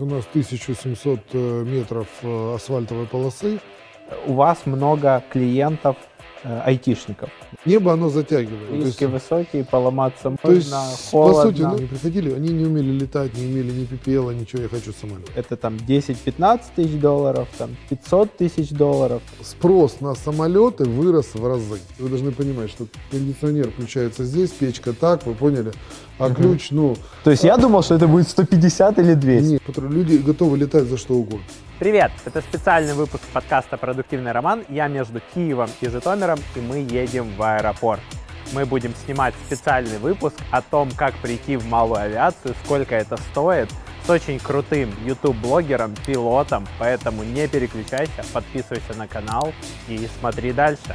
У нас 1700 э, метров э, асфальтовой полосы. У вас много клиентов э, айтишников. Небо оно затягивает. Риски есть- высокие, поломаться можно, То есть, по сути, холодно. ну, они приходили, они не умели летать, не умели ни пипела, ничего, я хочу самолет. Это там 10-15 тысяч долларов, там 500 тысяч долларов. Спрос на самолеты вырос в разы. Вы должны понимать, что кондиционер включается здесь, печка так, вы поняли? А ключ, ну, То есть я думал, что это будет 150 или 200. нет, люди готовы летать за что угодно. Привет! Это специальный выпуск подкаста «Продуктивный роман». Я между Киевом и Житомиром, и мы едем в аэропорт. Мы будем снимать специальный выпуск о том, как прийти в малую авиацию, сколько это стоит, с очень крутым YouTube-блогером, пилотом, поэтому не переключайся, подписывайся на канал и смотри дальше.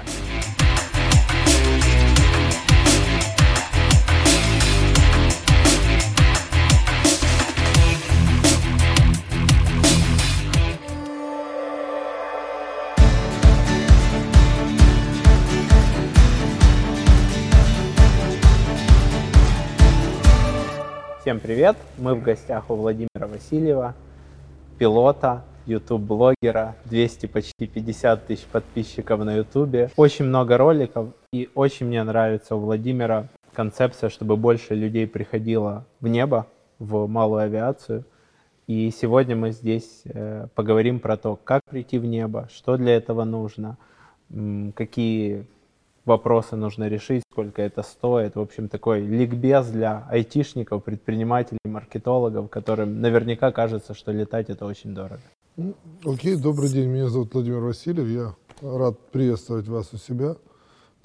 Всем привет! Мы в гостях у Владимира Васильева, пилота, YouTube-блогера, 200 почти 50 тысяч подписчиков на YouTube. Очень много роликов, и очень мне нравится у Владимира концепция, чтобы больше людей приходило в небо, в малую авиацию. И сегодня мы здесь э, поговорим про то, как прийти в небо, что для этого нужно, какие вопросы нужно решить, сколько это стоит. В общем, такой ликбез для айтишников, предпринимателей, маркетологов, которым наверняка кажется, что летать это очень дорого. Окей, добрый день, меня зовут Владимир Васильев, я рад приветствовать вас у себя.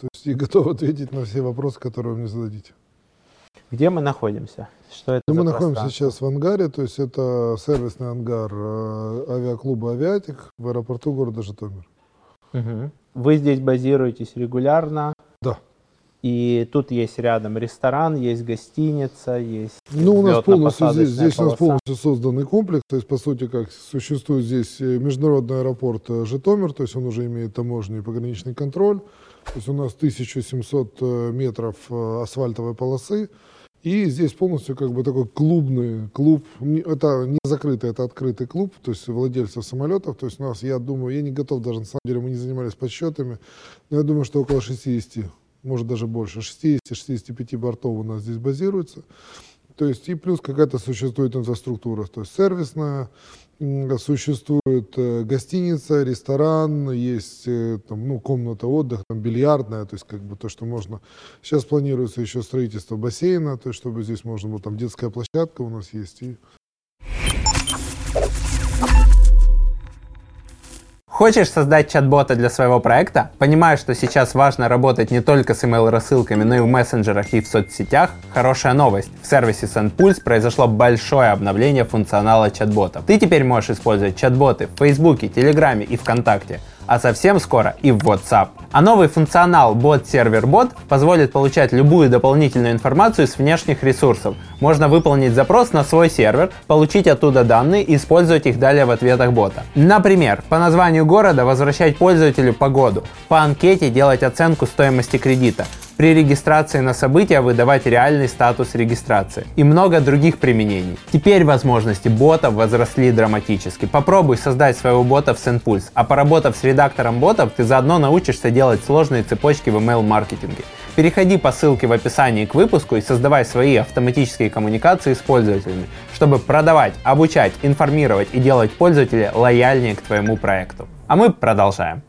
То есть и готов ответить на все вопросы, которые вы мне зададите. Где мы находимся? Что это Ну, мы находимся сейчас в ангаре, то есть это сервисный ангар э, авиаклуба «Авиатик» в аэропорту города Житомир. Мгм. Вы здесь базируетесь регулярно, Да. и тут есть рядом ресторан, есть гостиница, есть Ну, у нас полностью здесь, здесь у нас полностью созданный комплекс, то есть, по сути, как существует здесь э, международный аэропорт э, Житомир, то есть он уже имеет таможенный и пограничный контроль, то есть у нас 1700 э, метров асфальтовой полосы, и здесь полностью как бы такой клубный клуб, это не закрытый, это открытый клуб, то есть владельцев самолетов, то есть у нас, я думаю, я не готов даже, на самом деле, мы не занимались подсчетами, но я думаю, что около 60, может даже больше, 60-65 бортов у нас здесь базируется. То есть и плюс какая-то существует инфраструктура, то есть сервисная, существует э, гостиница, ресторан, есть э, там, ну, комната отдыха, там, бильярдная, то есть как бы то, что можно. Сейчас планируется еще строительство бассейна, то есть чтобы здесь можно было, там детская площадка у нас есть. И Хочешь создать чат-бота для своего проекта? Понимаешь, что сейчас важно работать не только с email-рассылками, но и в мессенджерах и в соцсетях? Хорошая новость. В сервисе SendPulse произошло большое обновление функционала чат-ботов. Ты теперь можешь использовать чат-боты в Фейсбуке, Телеграме и ВКонтакте а совсем скоро и в WhatsApp. А новый функционал Bot Server Bot позволит получать любую дополнительную информацию с внешних ресурсов. Можно выполнить запрос на свой сервер, получить оттуда данные и использовать их далее в ответах бота. Например, по названию города возвращать пользователю погоду, по анкете делать оценку стоимости кредита, при регистрации на события выдавать реальный статус регистрации и много других применений. Теперь возможности ботов возросли драматически. Попробуй создать своего бота в SendPulse, а поработав с редактором ботов, ты заодно научишься делать сложные цепочки в email-маркетинге. Переходи по ссылке в описании к выпуску и создавай свои автоматические коммуникации с пользователями, чтобы продавать, обучать, информировать и делать пользователя лояльнее к твоему проекту. А мы продолжаем.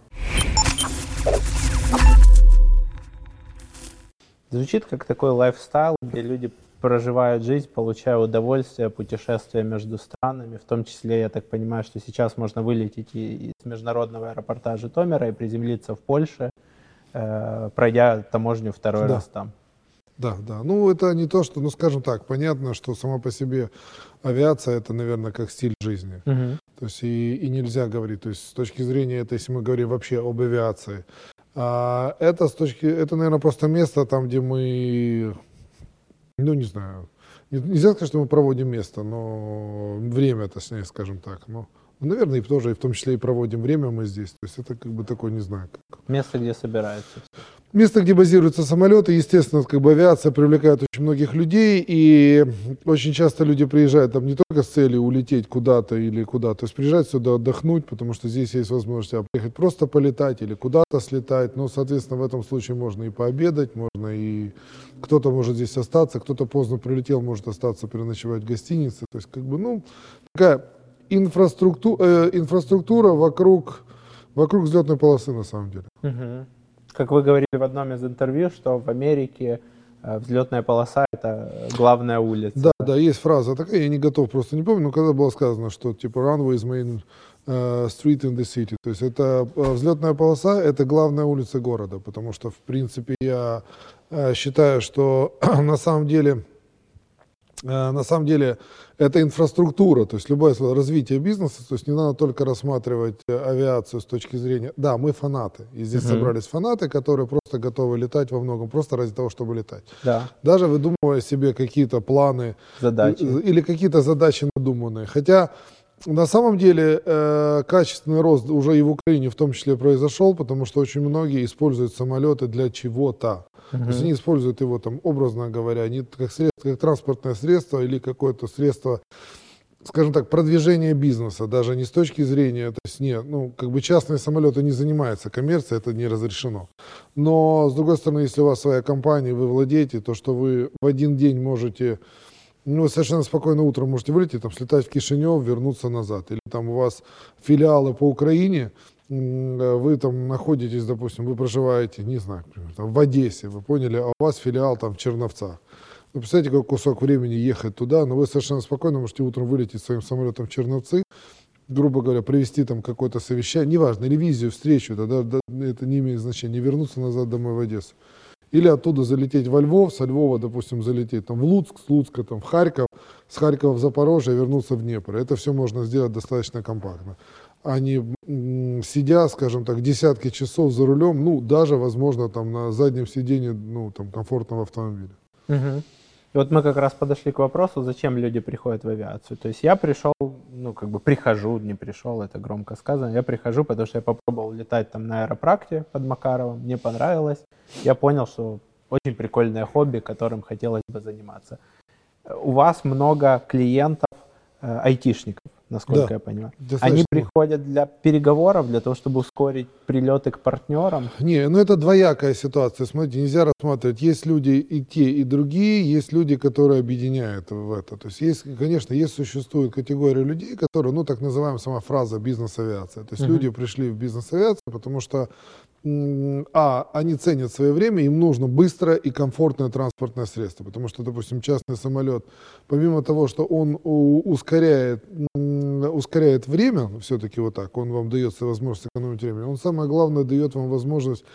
Звучит как такой лайфстайл, где люди проживают жизнь, получая удовольствие, путешествия между странами. В том числе, я так понимаю, что сейчас можно вылететь и- из международного аэропорта Житомира и приземлиться в Польше, э, пройдя таможню второй Да. раз там. Да, да. Ну, это не то, что, ну, скажем так, понятно, что сама по себе авиация, это, наверное, как стиль жизни. То есть и, и нельзя говорить, то есть с точки зрения, это если мы говорим вообще об авиации, а, это с точки, это, наверное, просто место там, где мы, ну, не знаю, не- нельзя сказать, что мы проводим место, но время, точнее, скажем так, ну, ну, наверное, и тоже, и в том числе и проводим время мы здесь, то есть это как бы такое, не знаю, как, Место, где собираются. Место, где базируются самолеты, естественно, как бы авиация привлекает очень многих людей, и очень часто люди приезжают там не только с целью улететь куда-то или куда-то, то есть приезжают сюда отдохнуть, потому что здесь есть возможность а, приехать просто полетать или куда-то слетать, но, соответственно, в этом случае можно и пообедать, можно и кто-то может здесь остаться, кто-то поздно прилетел, может остаться переночевать в гостинице, то есть как бы, ну, такая инфраструктура, э, инфраструктура вокруг, вокруг взлетной полосы на самом деле. Угу. Как вы говорили в одном из интервью, что в Америке э, взлетная полоса — это главная улица. Да, да, есть фраза такая, я не готов, просто не помню, но когда было сказано, что типа runway is main uh, street in the city, то есть это uh, взлетная полоса — это главная улица города, потому что, в принципе, я считаю, что на самом деле Э, на самом деле это инфраструктура, то есть любое развитие бизнеса, то есть не надо только рассматривать э, авиацию с точки зрения, да, мы фанаты, и здесь uh-huh. собрались фанаты, которые просто готовы летать во многом, просто ради того, чтобы летать. Да. Даже выдумывая себе какие-то планы задачи. или какие-то задачи надуманные. Хотя на самом деле э, качественный рост уже и в Украине в том числе произошел, потому что очень многие используют самолеты для чего-то. Uh-huh. То есть они используют его там, образно говоря, не как средство, как транспортное средство или какое-то средство, скажем так, продвижения бизнеса, даже не с точки зрения, то есть нет, ну, как бы частные самолеты не занимаются коммерцией, это не разрешено. Но, с другой стороны, если у вас своя компания, вы владеете, то, что вы в один день можете ну, совершенно спокойно утром можете вылететь, там, слетать в Кишинев, вернуться назад. Или там у вас филиалы по Украине, вы там находитесь, допустим, вы проживаете, не знаю, например, там, в Одессе, вы поняли, а у вас филиал там в Черновцах. Вы представляете, какой кусок времени ехать туда, но вы совершенно спокойно можете утром вылететь своим самолетом в Черновцы, грубо говоря, провести там какое-то совещание, неважно, ревизию, встречу, да, да, это не имеет значения, вернуться назад домой в Одессу. Или оттуда залететь во Львов, со Львова, допустим, залететь там, в Луцк, с Луцка там, в Харьков, с Харькова в Запорожье, вернуться в Днепр. Это все можно сделать достаточно компактно. А сидя, скажем так, десятки часов за рулем, ну, даже, возможно, там на заднем сиденье, ну, там, комфортного автомобиля. Угу. И вот мы как раз подошли к вопросу, зачем люди приходят в авиацию. То есть я пришел, ну, как бы прихожу, не пришел, это громко сказано, я прихожу, потому что я попробовал летать там на аэропракте под Макаровым, мне понравилось. Я понял, что очень прикольное хобби, которым хотелось бы заниматься. У вас много клиентов, э, айтишников насколько да, я понимаю. Достаточно. Они приходят для переговоров, для того, чтобы ускорить прилеты к партнерам? Не, ну это двоякая ситуация. Смотрите, нельзя рассматривать. Есть люди и те, и другие, есть люди, которые объединяют в это. То есть, есть конечно, есть существует категория людей, которые, ну, так называемая сама фраза бизнес-авиация. То есть uh-huh. люди пришли в бизнес-авиацию, потому что а, они ценят свое время, им нужно быстрое и комфортное транспортное средство, потому что, допустим, частный самолет, помимо того, что он ускоряет, ускоряет время, все-таки вот так, он вам дает возможность экономить время, он самое главное дает вам возможность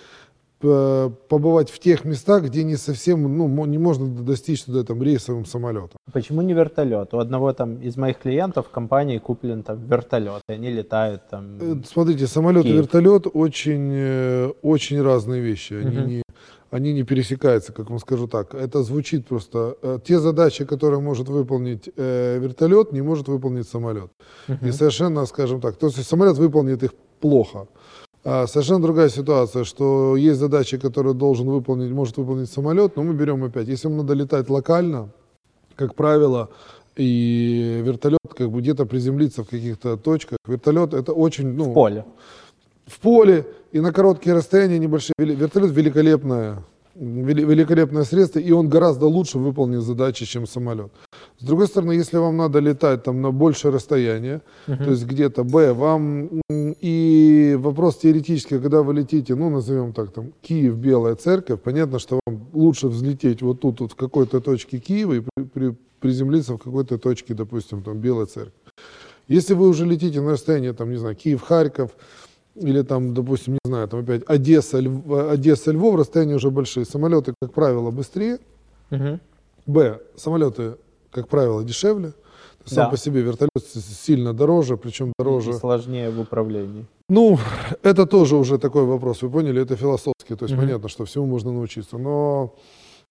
побывать в тех местах, где не совсем, ну, не можно достичь туда там рейсовым самолетом. Почему не вертолет? У одного там из моих клиентов в компании куплен там вертолет, и они летают там. Э, смотрите, самолет и вертолет очень, э, очень разные вещи. Они угу. не они не пересекаются, как вам скажу так. Это звучит просто. Э, те задачи, которые может выполнить э, вертолет, не может выполнить самолет. Uh-huh. И совершенно, скажем так, то есть самолет выполнит их плохо. А совершенно другая ситуация, что есть задачи, которые должен выполнить, может выполнить самолет, но мы берем опять, если ему надо летать локально, как правило, и вертолет как бы где-то приземлиться в каких-то точках. Вертолет это очень, ну, в поле. В поле и на короткие расстояния небольшие. Вертолет великолепная великолепное средство, и он гораздо лучше выполнит задачи, чем самолет. С другой стороны, если вам надо летать там на большее расстояние, uh-huh. то есть где-то Б, вам и вопрос теоретически, когда вы летите, ну назовем так, там Киев, Белая Церковь, понятно, что вам лучше взлететь вот тут, вот в какой-то точке Киева и при, при, приземлиться в какой-то точке, допустим, там Белая Церковь. Если вы уже летите на расстояние, там, не знаю, Киев, Харьков, или там, допустим, не знаю, там опять Одесса, Льв, Одесса, Львов, расстояния уже большие. Самолеты, как правило, быстрее. Угу. Б. Самолеты, как правило, дешевле. Сам да. по себе вертолет сильно дороже, причем дороже. И сложнее в управлении. Ну, это тоже уже такой вопрос, вы поняли, это философский, то есть угу. понятно, что всему можно научиться. Но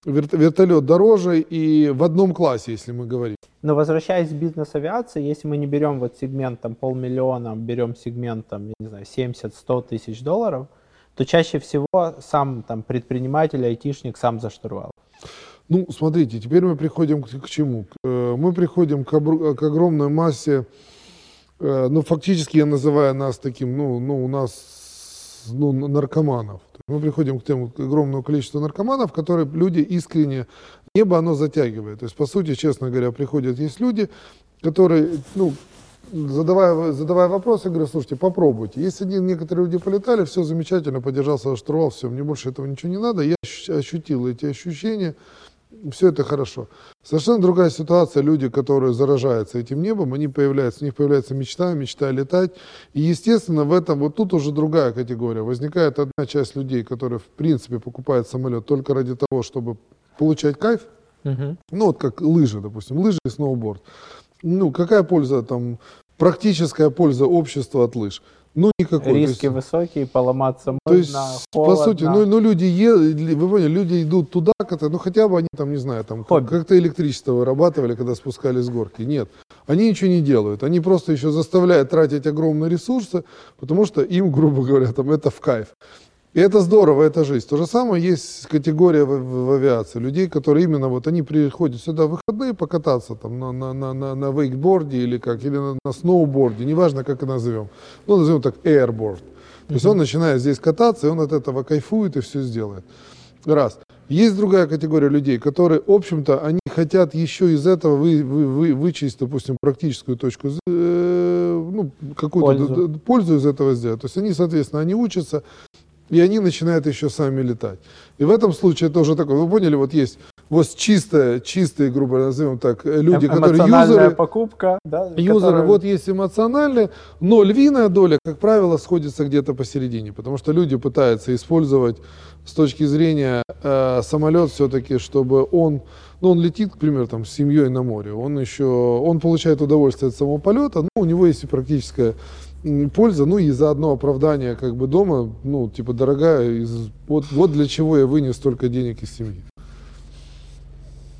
вертолет дороже и в одном классе, если мы говорим. Но возвращаясь к бизнес-авиации, если мы не берем вот сегмент там полмиллиона, берем сегмент там, я не знаю, 70-100 тысяч долларов, то чаще всего сам там предприниматель, айтишник сам за штурвал. Ну, смотрите, теперь мы приходим к, к чему? Э, мы приходим к, к огромной массе, э, ну, фактически я называю нас таким, ну, ну у нас ну, наркоманов. Мы приходим к тему, к огромному количеству наркоманов, которые люди искренне, небо оно затягивает. То есть, по сути, честно говоря, приходят, есть люди, которые, ну, задавая, задавая вопросы, говорю, слушайте, попробуйте. Если некоторые люди полетали, все замечательно, подержался штурвал, все, мне больше этого ничего не надо. Я ощутил эти ощущения, все это хорошо. Совершенно другая ситуация, люди, которые заражаются этим небом, они появляются, у них появляется мечта, мечта летать. И, естественно, в этом, вот тут уже другая категория. Возникает одна часть людей, которые, в принципе, покупают самолет только ради того, чтобы получать кайф. Угу. Ну, вот как лыжи, допустим, лыжи и сноуборд. Ну, какая польза там, практическая польза общества от лыж? Ну, никакой. Риски есть, высокие, поломаться можно, То есть, холодно. по сути, ну, ну люди, е, вы поняли, люди идут туда, ну, хотя бы они там, не знаю, там, как-то электричество вырабатывали, когда спускались с горки. Нет, они ничего не делают. Они просто еще заставляют тратить огромные ресурсы, потому что им, грубо говоря, там, это в кайф. И это здорово, это жизнь. То же самое есть категория в, в, в авиации. Людей, которые именно вот они приходят сюда в выходные покататься там на, на, на, на, на вейкборде или как, или на, на сноуборде, неважно как и назовем. Ну, назовем так airboard. То есть он начинает здесь кататься, и он от этого кайфует и все сделает. Раз. Есть другая категория людей, которые, в общем-то, они хотят еще из этого вы, вы, вы, вычесть, допустим, практическую точку, э, ну, какую-то пользу. пользу из этого сделать. То есть они, соответственно, они учатся, и они начинают еще сами летать. И в этом случае это уже такое, вы поняли, вот есть вот чистые, чистые, грубо назовем так, люди, эм которые юзеры. покупка, да? Юзеры, которые... вот есть эмоциональные, но львиная доля, как правило, сходится где-то посередине, потому что люди пытаются использовать с точки зрения э, самолет все-таки, чтобы он, ну, он летит, к примеру, там, с семьей на море, он еще, он получает удовольствие от самого полета, но у него есть и практическая польза, ну и заодно оправдание как бы дома, ну типа дорогая, из, вот, вот для чего я вынес столько денег из семьи.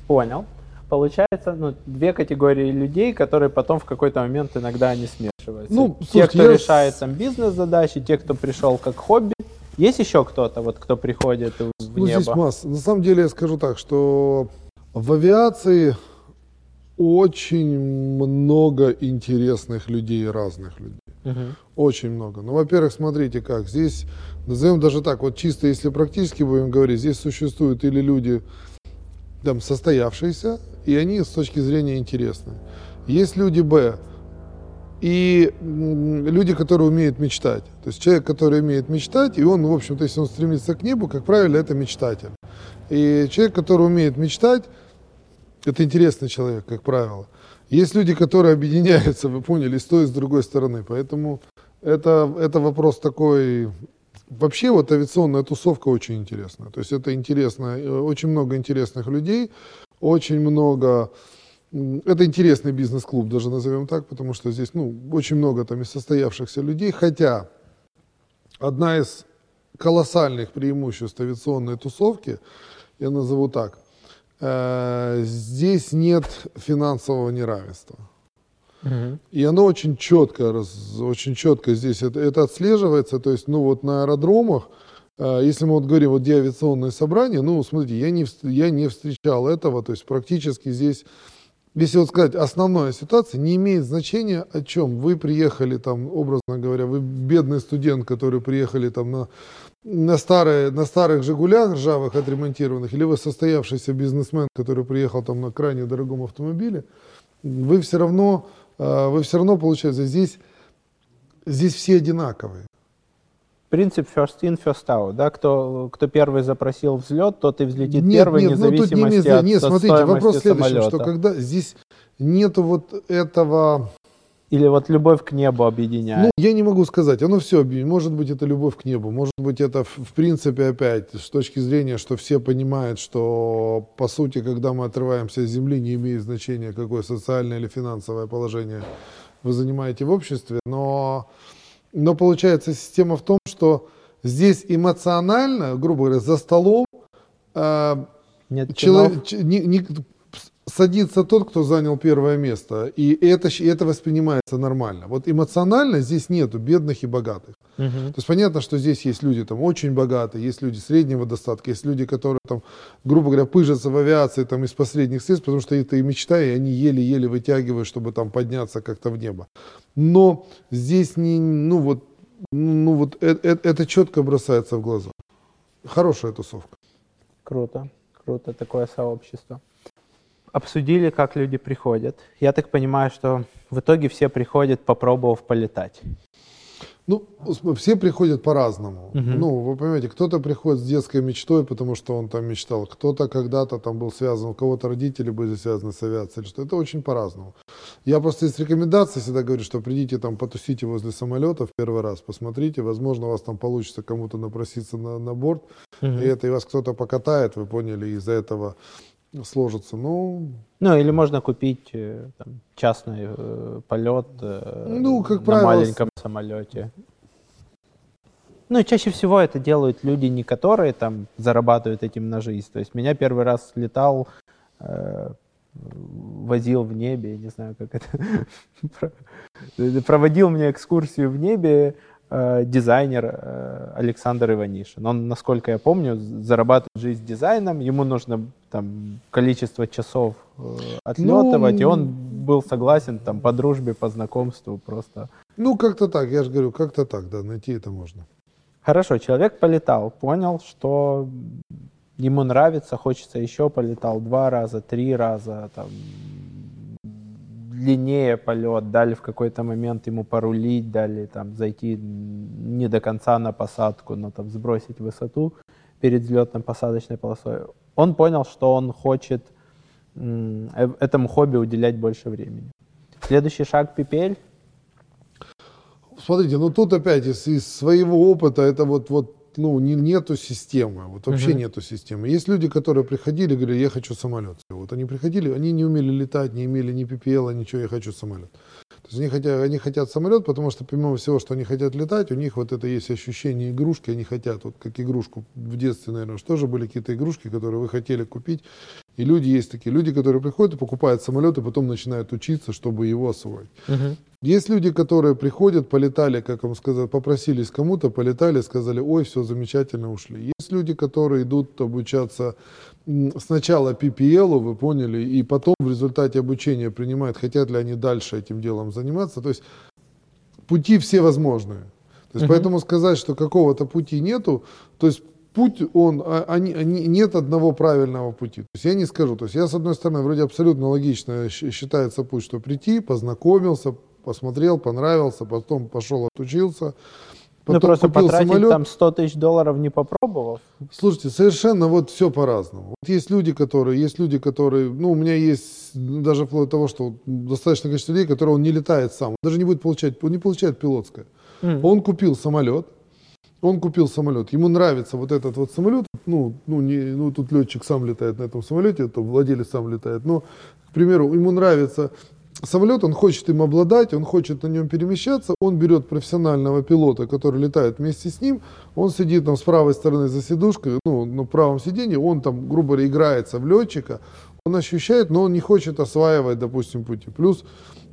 Понял. Получается, ну, две категории людей, которые потом в какой-то момент иногда они смешиваются. Ну, те, слушайте, кто я... решает там бизнес-задачи, те, кто пришел как хобби. Есть еще кто-то, вот, кто приходит в ну, небо? Здесь масса. На самом деле я скажу так, что в авиации очень много интересных людей, разных людей. Угу. Очень много. Ну, во-первых, смотрите как. Здесь, назовем даже так, вот чисто если практически будем говорить, здесь существуют или люди там состоявшиеся, и они с точки зрения интересны. Есть люди Б, и люди, которые умеют мечтать. То есть человек, который умеет мечтать, и он, в общем-то, если он стремится к небу, как правило, это мечтатель. И человек, который умеет мечтать, это интересный человек, как правило. Есть люди, которые объединяются, вы поняли, с той и с другой стороны. Поэтому это, это вопрос такой... Вообще вот авиационная тусовка очень интересная. То есть это интересно, э, очень много интересных людей, очень много... Это интересный бизнес-клуб, даже назовем так, потому что здесь ну, очень много там и состоявшихся людей. Хотя одна из колоссальных преимуществ авиационной тусовки, я назову так – здесь нет финансового неравенства. Угу. И оно очень четко, очень четко здесь это, это отслеживается. То есть, ну вот на аэродромах, э, если мы вот говорим, вот где авиационные собрания, ну, смотрите, я не, я не встречал этого, то есть практически здесь, если вот сказать, основная ситуация, не имеет значения о чем. Вы приехали там, образно говоря, вы бедный студент, который приехали там на на, старые, на старых «Жигулях» ржавых отремонтированных, или вы состоявшийся бизнесмен, который приехал там на крайне дорогом автомобиле, вы все равно, а, вы все равно, получается, здесь, здесь все одинаковые. Принцип first in, first out, да? Кто, кто первый запросил взлет, тот и взлетит нет, первый, нет, вне зависимости ну, тут не, от Нет, смотрите, вопрос следующий, самолета. что когда здесь нету вот этого или вот любовь к небу объединяет? Ну, я не могу сказать. Оно все объединяет. Может быть, это любовь к небу. Может быть, это, в принципе, опять, с точки зрения, что все понимают, что, по сути, когда мы отрываемся от земли, не имеет значения, какое социальное или финансовое положение вы занимаете в обществе. Но, но получается, система в том, что здесь эмоционально, грубо говоря, за столом э, Нет человек, не, не, садится тот, кто занял первое место. И это, и это воспринимается нормально. Вот эмоционально здесь нету бедных и богатых. Угу. То есть понятно, что здесь есть люди там очень богатые, есть люди среднего достатка, есть люди, которые там, грубо говоря, пыжатся в авиации там из последних средств, потому что это и мечта, и они еле-еле вытягивают, чтобы там подняться как-то в небо. Но здесь не, ну вот, ну вот это, это, это четко бросается в глаза. Хорошая тусовка. Круто, круто такое сообщество обсудили, как люди приходят. Я так понимаю, что в итоге все приходят, попробовав полетать. Ну, все приходят по-разному. Угу. Ну, вы понимаете, кто-то приходит с детской мечтой, потому что он там мечтал, кто-то когда-то там был связан, у кого-то родители были связаны с авиацией, что это очень по-разному. Я просто из рекомендаций всегда говорю, что придите там, потусите возле самолета в первый раз, посмотрите, возможно, у вас там получится кому-то напроситься на, на борт, угу. и это и вас кто-то покатает, вы поняли, из-за этого сложится. Ну, ну или можно купить э, там, частный э, полет э, ну, как на правило, маленьком самолете. Ну, чаще всего это делают люди, не которые там зарабатывают этим на жизнь. То есть меня первый раз летал, э, возил в небе, не знаю, как это, проводил мне экскурсию в небе э, дизайнер э, Александр Иванишин. Он, насколько я помню, зарабатывает жизнь дизайном, ему нужно там количество часов э, отлетывать, ну, и он был согласен там по дружбе, по знакомству просто. Ну, как-то так, я же говорю, как-то так, да, найти это можно. Хорошо, человек полетал, понял, что ему нравится, хочется еще полетал два раза, три раза, там, длиннее полет, дали в какой-то момент ему порулить, дали там зайти не до конца на посадку, но там сбросить высоту перед взлетно-посадочной полосой. Он понял, что он хочет э, этому хобби уделять больше времени. Следующий шаг пипель. Смотрите, ну тут опять из, из своего опыта это вот, вот ну, не, нету системы, вот вообще uh-huh. нету системы. Есть люди, которые приходили, говорили, я хочу самолет. Вот они приходили, они не умели летать, не имели ни PPL, ничего, я хочу самолет. То есть они хотят, они хотят самолет, потому что помимо всего, что они хотят летать, у них вот это есть ощущение игрушки, они хотят, вот как игрушку в детстве, наверное, что же были какие-то игрушки, которые вы хотели купить. И люди есть такие, люди, которые приходят и покупают самолет, и потом начинают учиться, чтобы его освоить. Uh-huh. Есть люди, которые приходят, полетали, как вам сказать, попросились кому-то, полетали, сказали, ой, все замечательно, ушли. Есть люди, которые идут обучаться сначала PPL, вы поняли, и потом в результате обучения принимают, хотят ли они дальше этим делом заниматься. То есть пути все возможные. То есть, uh-huh. поэтому сказать, что какого-то пути нету, то есть путь, он, а, они, они, нет одного правильного пути. То есть я не скажу, то есть я с одной стороны вроде абсолютно логично считается путь, что прийти, познакомился, посмотрел, понравился, потом пошел отучился. Ну, потом ну просто купил потратить самолет. там 100 тысяч долларов не попробовав? Слушайте, совершенно вот все по-разному. Вот есть люди, которые, есть люди, которые, ну, у меня есть даже вплоть до того, что достаточно количество людей, которые он не летает сам, даже не будет получать, он не получает пилотское. Mm. Он купил самолет, он купил самолет, ему нравится вот этот вот самолет, ну, ну, не, ну тут летчик сам летает на этом самолете, это владелец сам летает, но, к примеру, ему нравится самолет, он хочет им обладать, он хочет на нем перемещаться, он берет профессионального пилота, который летает вместе с ним, он сидит там с правой стороны за сидушкой, ну, на правом сиденье, он там, грубо говоря, играется в летчика, он ощущает, но он не хочет осваивать, допустим, пути. Плюс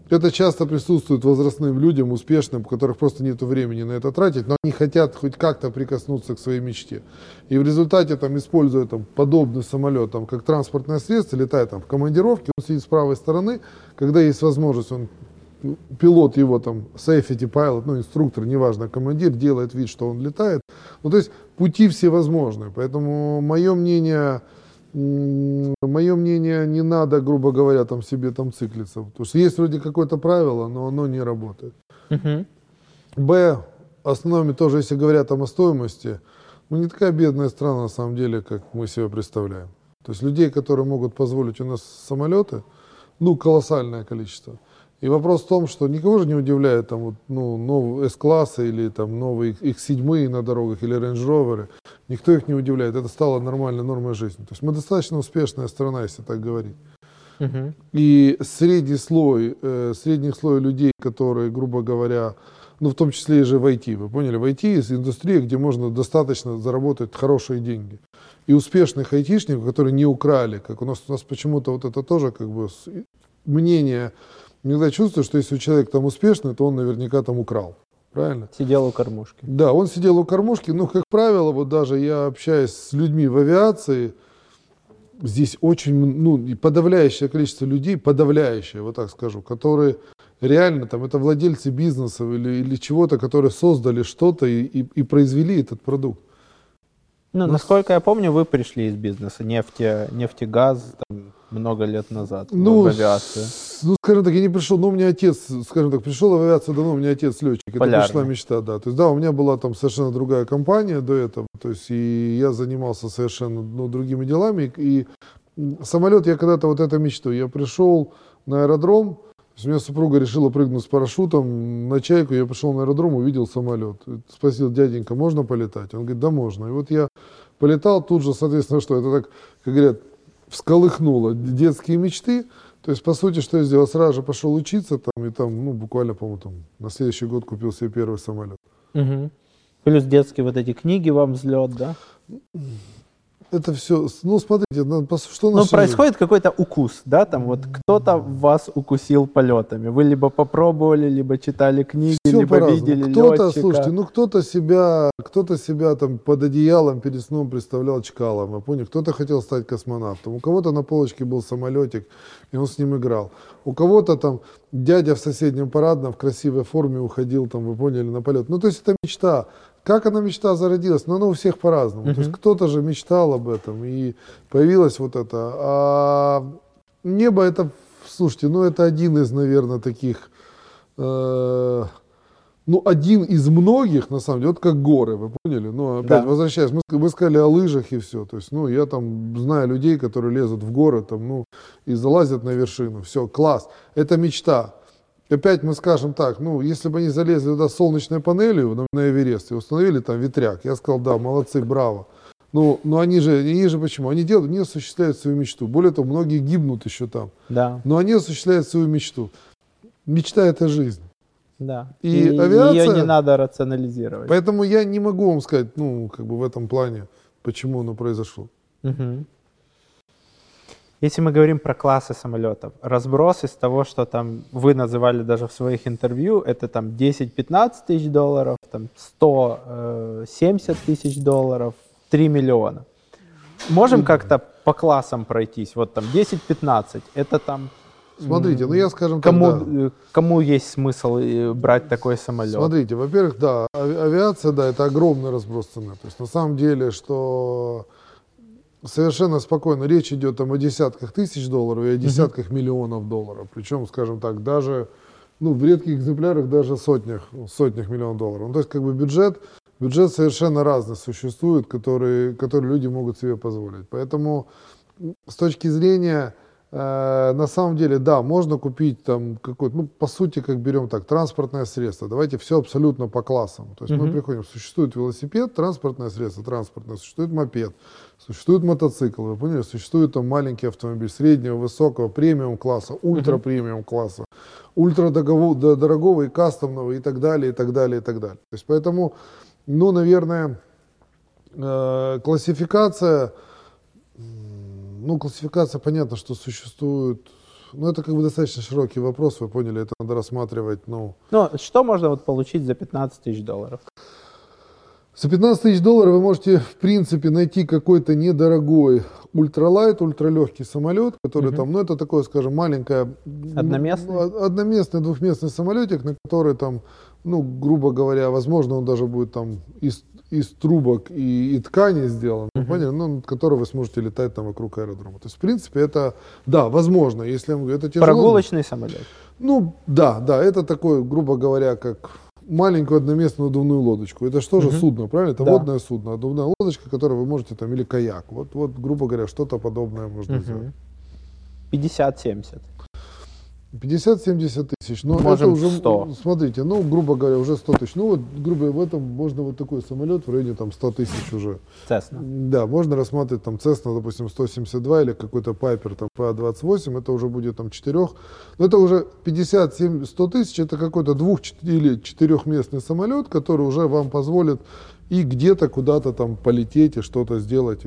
это часто присутствует возрастным людям, успешным, у которых просто нет времени на это тратить, но они хотят хоть как-то прикоснуться к своей мечте. И в результате, там, используя там, подобный самолет там, как транспортное средство, летая там, в командировке, он сидит с правой стороны, когда есть возможность, он пилот его там, safety pilot, ну, инструктор, неважно, командир, делает вид, что он летает. Ну, то есть пути всевозможные. Поэтому мое мнение, мое мнение, не надо, грубо говоря, там себе там циклиться. Потому что есть вроде какое-то правило, но оно не работает. Б, основными тоже, если говорят там о стоимости, мы не такая бедная страна на самом деле, как мы себе представляем. То есть людей, которые могут позволить у нас самолеты, ну, колоссальное количество. И вопрос в том, что никого же не удивляет там вот, ну, новые S-классы или там новые X7 на дорогах или Range Rover. Никто их не удивляет. Это стало нормальной нормой жизни. То есть мы достаточно успешная страна, если так говорить. Uh-huh. И средний слой, э, средний слой людей, которые, грубо говоря, ну в том числе и же в IT, вы поняли, в IT есть индустрия, где можно достаточно заработать хорошие деньги. и успешных айтишников, которые не украли. Как у нас, у нас почему-то вот это тоже как бы мнение, иногда чувствую, что если человек там успешный, то он наверняка там украл. Правильно? Сидел у кормушки. Да, он сидел у кормушки, но, как правило, вот даже я общаюсь с людьми в авиации, здесь очень, ну, подавляющее количество людей, подавляющее, вот так скажу, которые реально там, это владельцы бизнесов или, или чего-то, которые создали что-то и, и, и произвели этот продукт. Ну, ну, насколько я помню, вы пришли из бизнеса нефти, нефтегаз там, много лет назад ну, в авиацию. Ну, скажем так, я не пришел, но у меня отец, скажем так, пришел в авиацию давно, у меня отец летчик. Это Полярный. пришла мечта, да. То есть, да, у меня была там совершенно другая компания до этого. То есть, и я занимался совершенно ну, другими делами. И самолет, я когда-то вот это мечту. Я пришел на аэродром, у меня супруга решила прыгнуть с парашютом на чайку, я пришел на аэродром, увидел самолет. Спросил, дяденька, можно полетать? Он говорит, да можно. И вот я полетал тут же, соответственно, что это так, как говорят, всколыхнуло детские мечты. То есть, по сути, что я сделал? Сразу же пошел учиться там, и там, ну, буквально, по-моему, там, на следующий год купил себе первый самолет. Угу. Плюс детские вот эти книги вам взлет, да? Это все, ну смотрите, что Ну происходит какой-то укус, да, там вот кто-то вас укусил полетами, вы либо попробовали, либо читали книги, все либо видели Кто-то, слушайте, ну кто-то себя, кто-то себя там под одеялом перед сном представлял чкалом, я понял, кто-то хотел стать космонавтом, у кого-то на полочке был самолетик, и он с ним играл, у кого-то там дядя в соседнем парадном в красивой форме уходил там, вы поняли, на полет, ну то есть это мечта, как она мечта зародилась? Ну, она у всех по-разному. Uh-huh. То есть кто-то же мечтал об этом, и появилось вот это. А небо это, слушайте, ну это один из, наверное, таких, э, ну один из многих, на самом деле, вот как горы, вы поняли? Ну, опять да. возвращаясь, мы, мы сказали о лыжах и все. То есть, ну, я там знаю людей, которые лезут в горы, там, ну, и залазят на вершину. Все, класс. Это мечта опять мы скажем так, ну, если бы они залезли туда солнечной панелью на, на Эверест и установили там ветряк, я сказал, да, молодцы, браво. Ну, но они же, они же почему? Они делают, они осуществляют свою мечту. Более того, многие гибнут еще там. Да. Но они осуществляют свою мечту. Мечта – это жизнь. Да. И, и авиация... Ее не надо рационализировать. Поэтому я не могу вам сказать, ну, как бы в этом плане, почему оно произошло. Угу. Если мы говорим про классы самолетов, разброс из того, что там вы называли даже в своих интервью, это там 10-15 тысяч долларов, там 170 э, тысяч долларов, 3 миллиона. Можем как-то по классам пройтись? Вот там 10-15, это там Смотрите, ну я скажем кому, так, да. Э, кому есть смысл э, брать такой самолет? Смотрите, во-первых, да, авиация, да, это огромный разброс цены. То есть на самом деле, что совершенно спокойно. Речь идет там о десятках тысяч долларов и о десятках миллионов долларов. Причем, скажем так, даже ну, в редких экземплярах даже сотнях, сотнях миллионов долларов. Ну, то есть как бы бюджет, бюджет совершенно разный существует, который, который люди могут себе позволить. Поэтому с точки зрения на самом деле, да, можно купить там какой-то, ну, по сути, как берем так, транспортное средство. Давайте все абсолютно по классам. То есть mm-hmm. мы приходим, существует велосипед, транспортное средство, транспортное, существует мопед, существует мотоцикл, вы поняли, существует там маленький автомобиль среднего, высокого, премиум класса, ультра премиум класса, ультра дорогого и кастомного и так далее, и так далее, и так далее. То есть поэтому, ну, наверное, э, классификация ну, классификация, понятно, что существует ну, это как бы достаточно широкий вопрос, вы поняли, это надо рассматривать, ну... Ну, что можно вот получить за 15 тысяч долларов? За 15 тысяч долларов вы можете, в принципе, найти какой-то недорогой ультралайт, ультралегкий самолет, который угу. там, ну, это такое, скажем, маленькое... Одноместный? Ну, одноместный, двухместный самолетик, на который там, ну, грубо говоря, возможно, он даже будет там из из трубок и, и ткани сделан, uh-huh. поняли, ну, над которой вы сможете летать там вокруг аэродрома. То есть, в принципе, это, да, возможно, если я это тяжело. Прогулочный самолет. Ну, да, да, это такой, грубо говоря, как маленькую одноместную надувную лодочку. Это что же uh-huh. судно, правильно? Это да. водное судно, надувная лодочка, которую вы можете там, или каяк. Вот, вот грубо говоря, что-то подобное можно uh-huh. сделать. 50-70. 50-70 тысяч. Но Можем это уже, 100. смотрите, ну, грубо говоря, уже 100 тысяч. Ну, вот, грубо в этом можно вот такой самолет в районе там 100 тысяч уже. Цесна. Да, можно рассматривать там Цесна, допустим, 172 или какой-то Пайпер там PA-28, это уже будет там 4. Но это уже 50-100 тысяч, это какой-то двух или четырехместный самолет, который уже вам позволит и где-то куда-то там полететь и что-то сделать.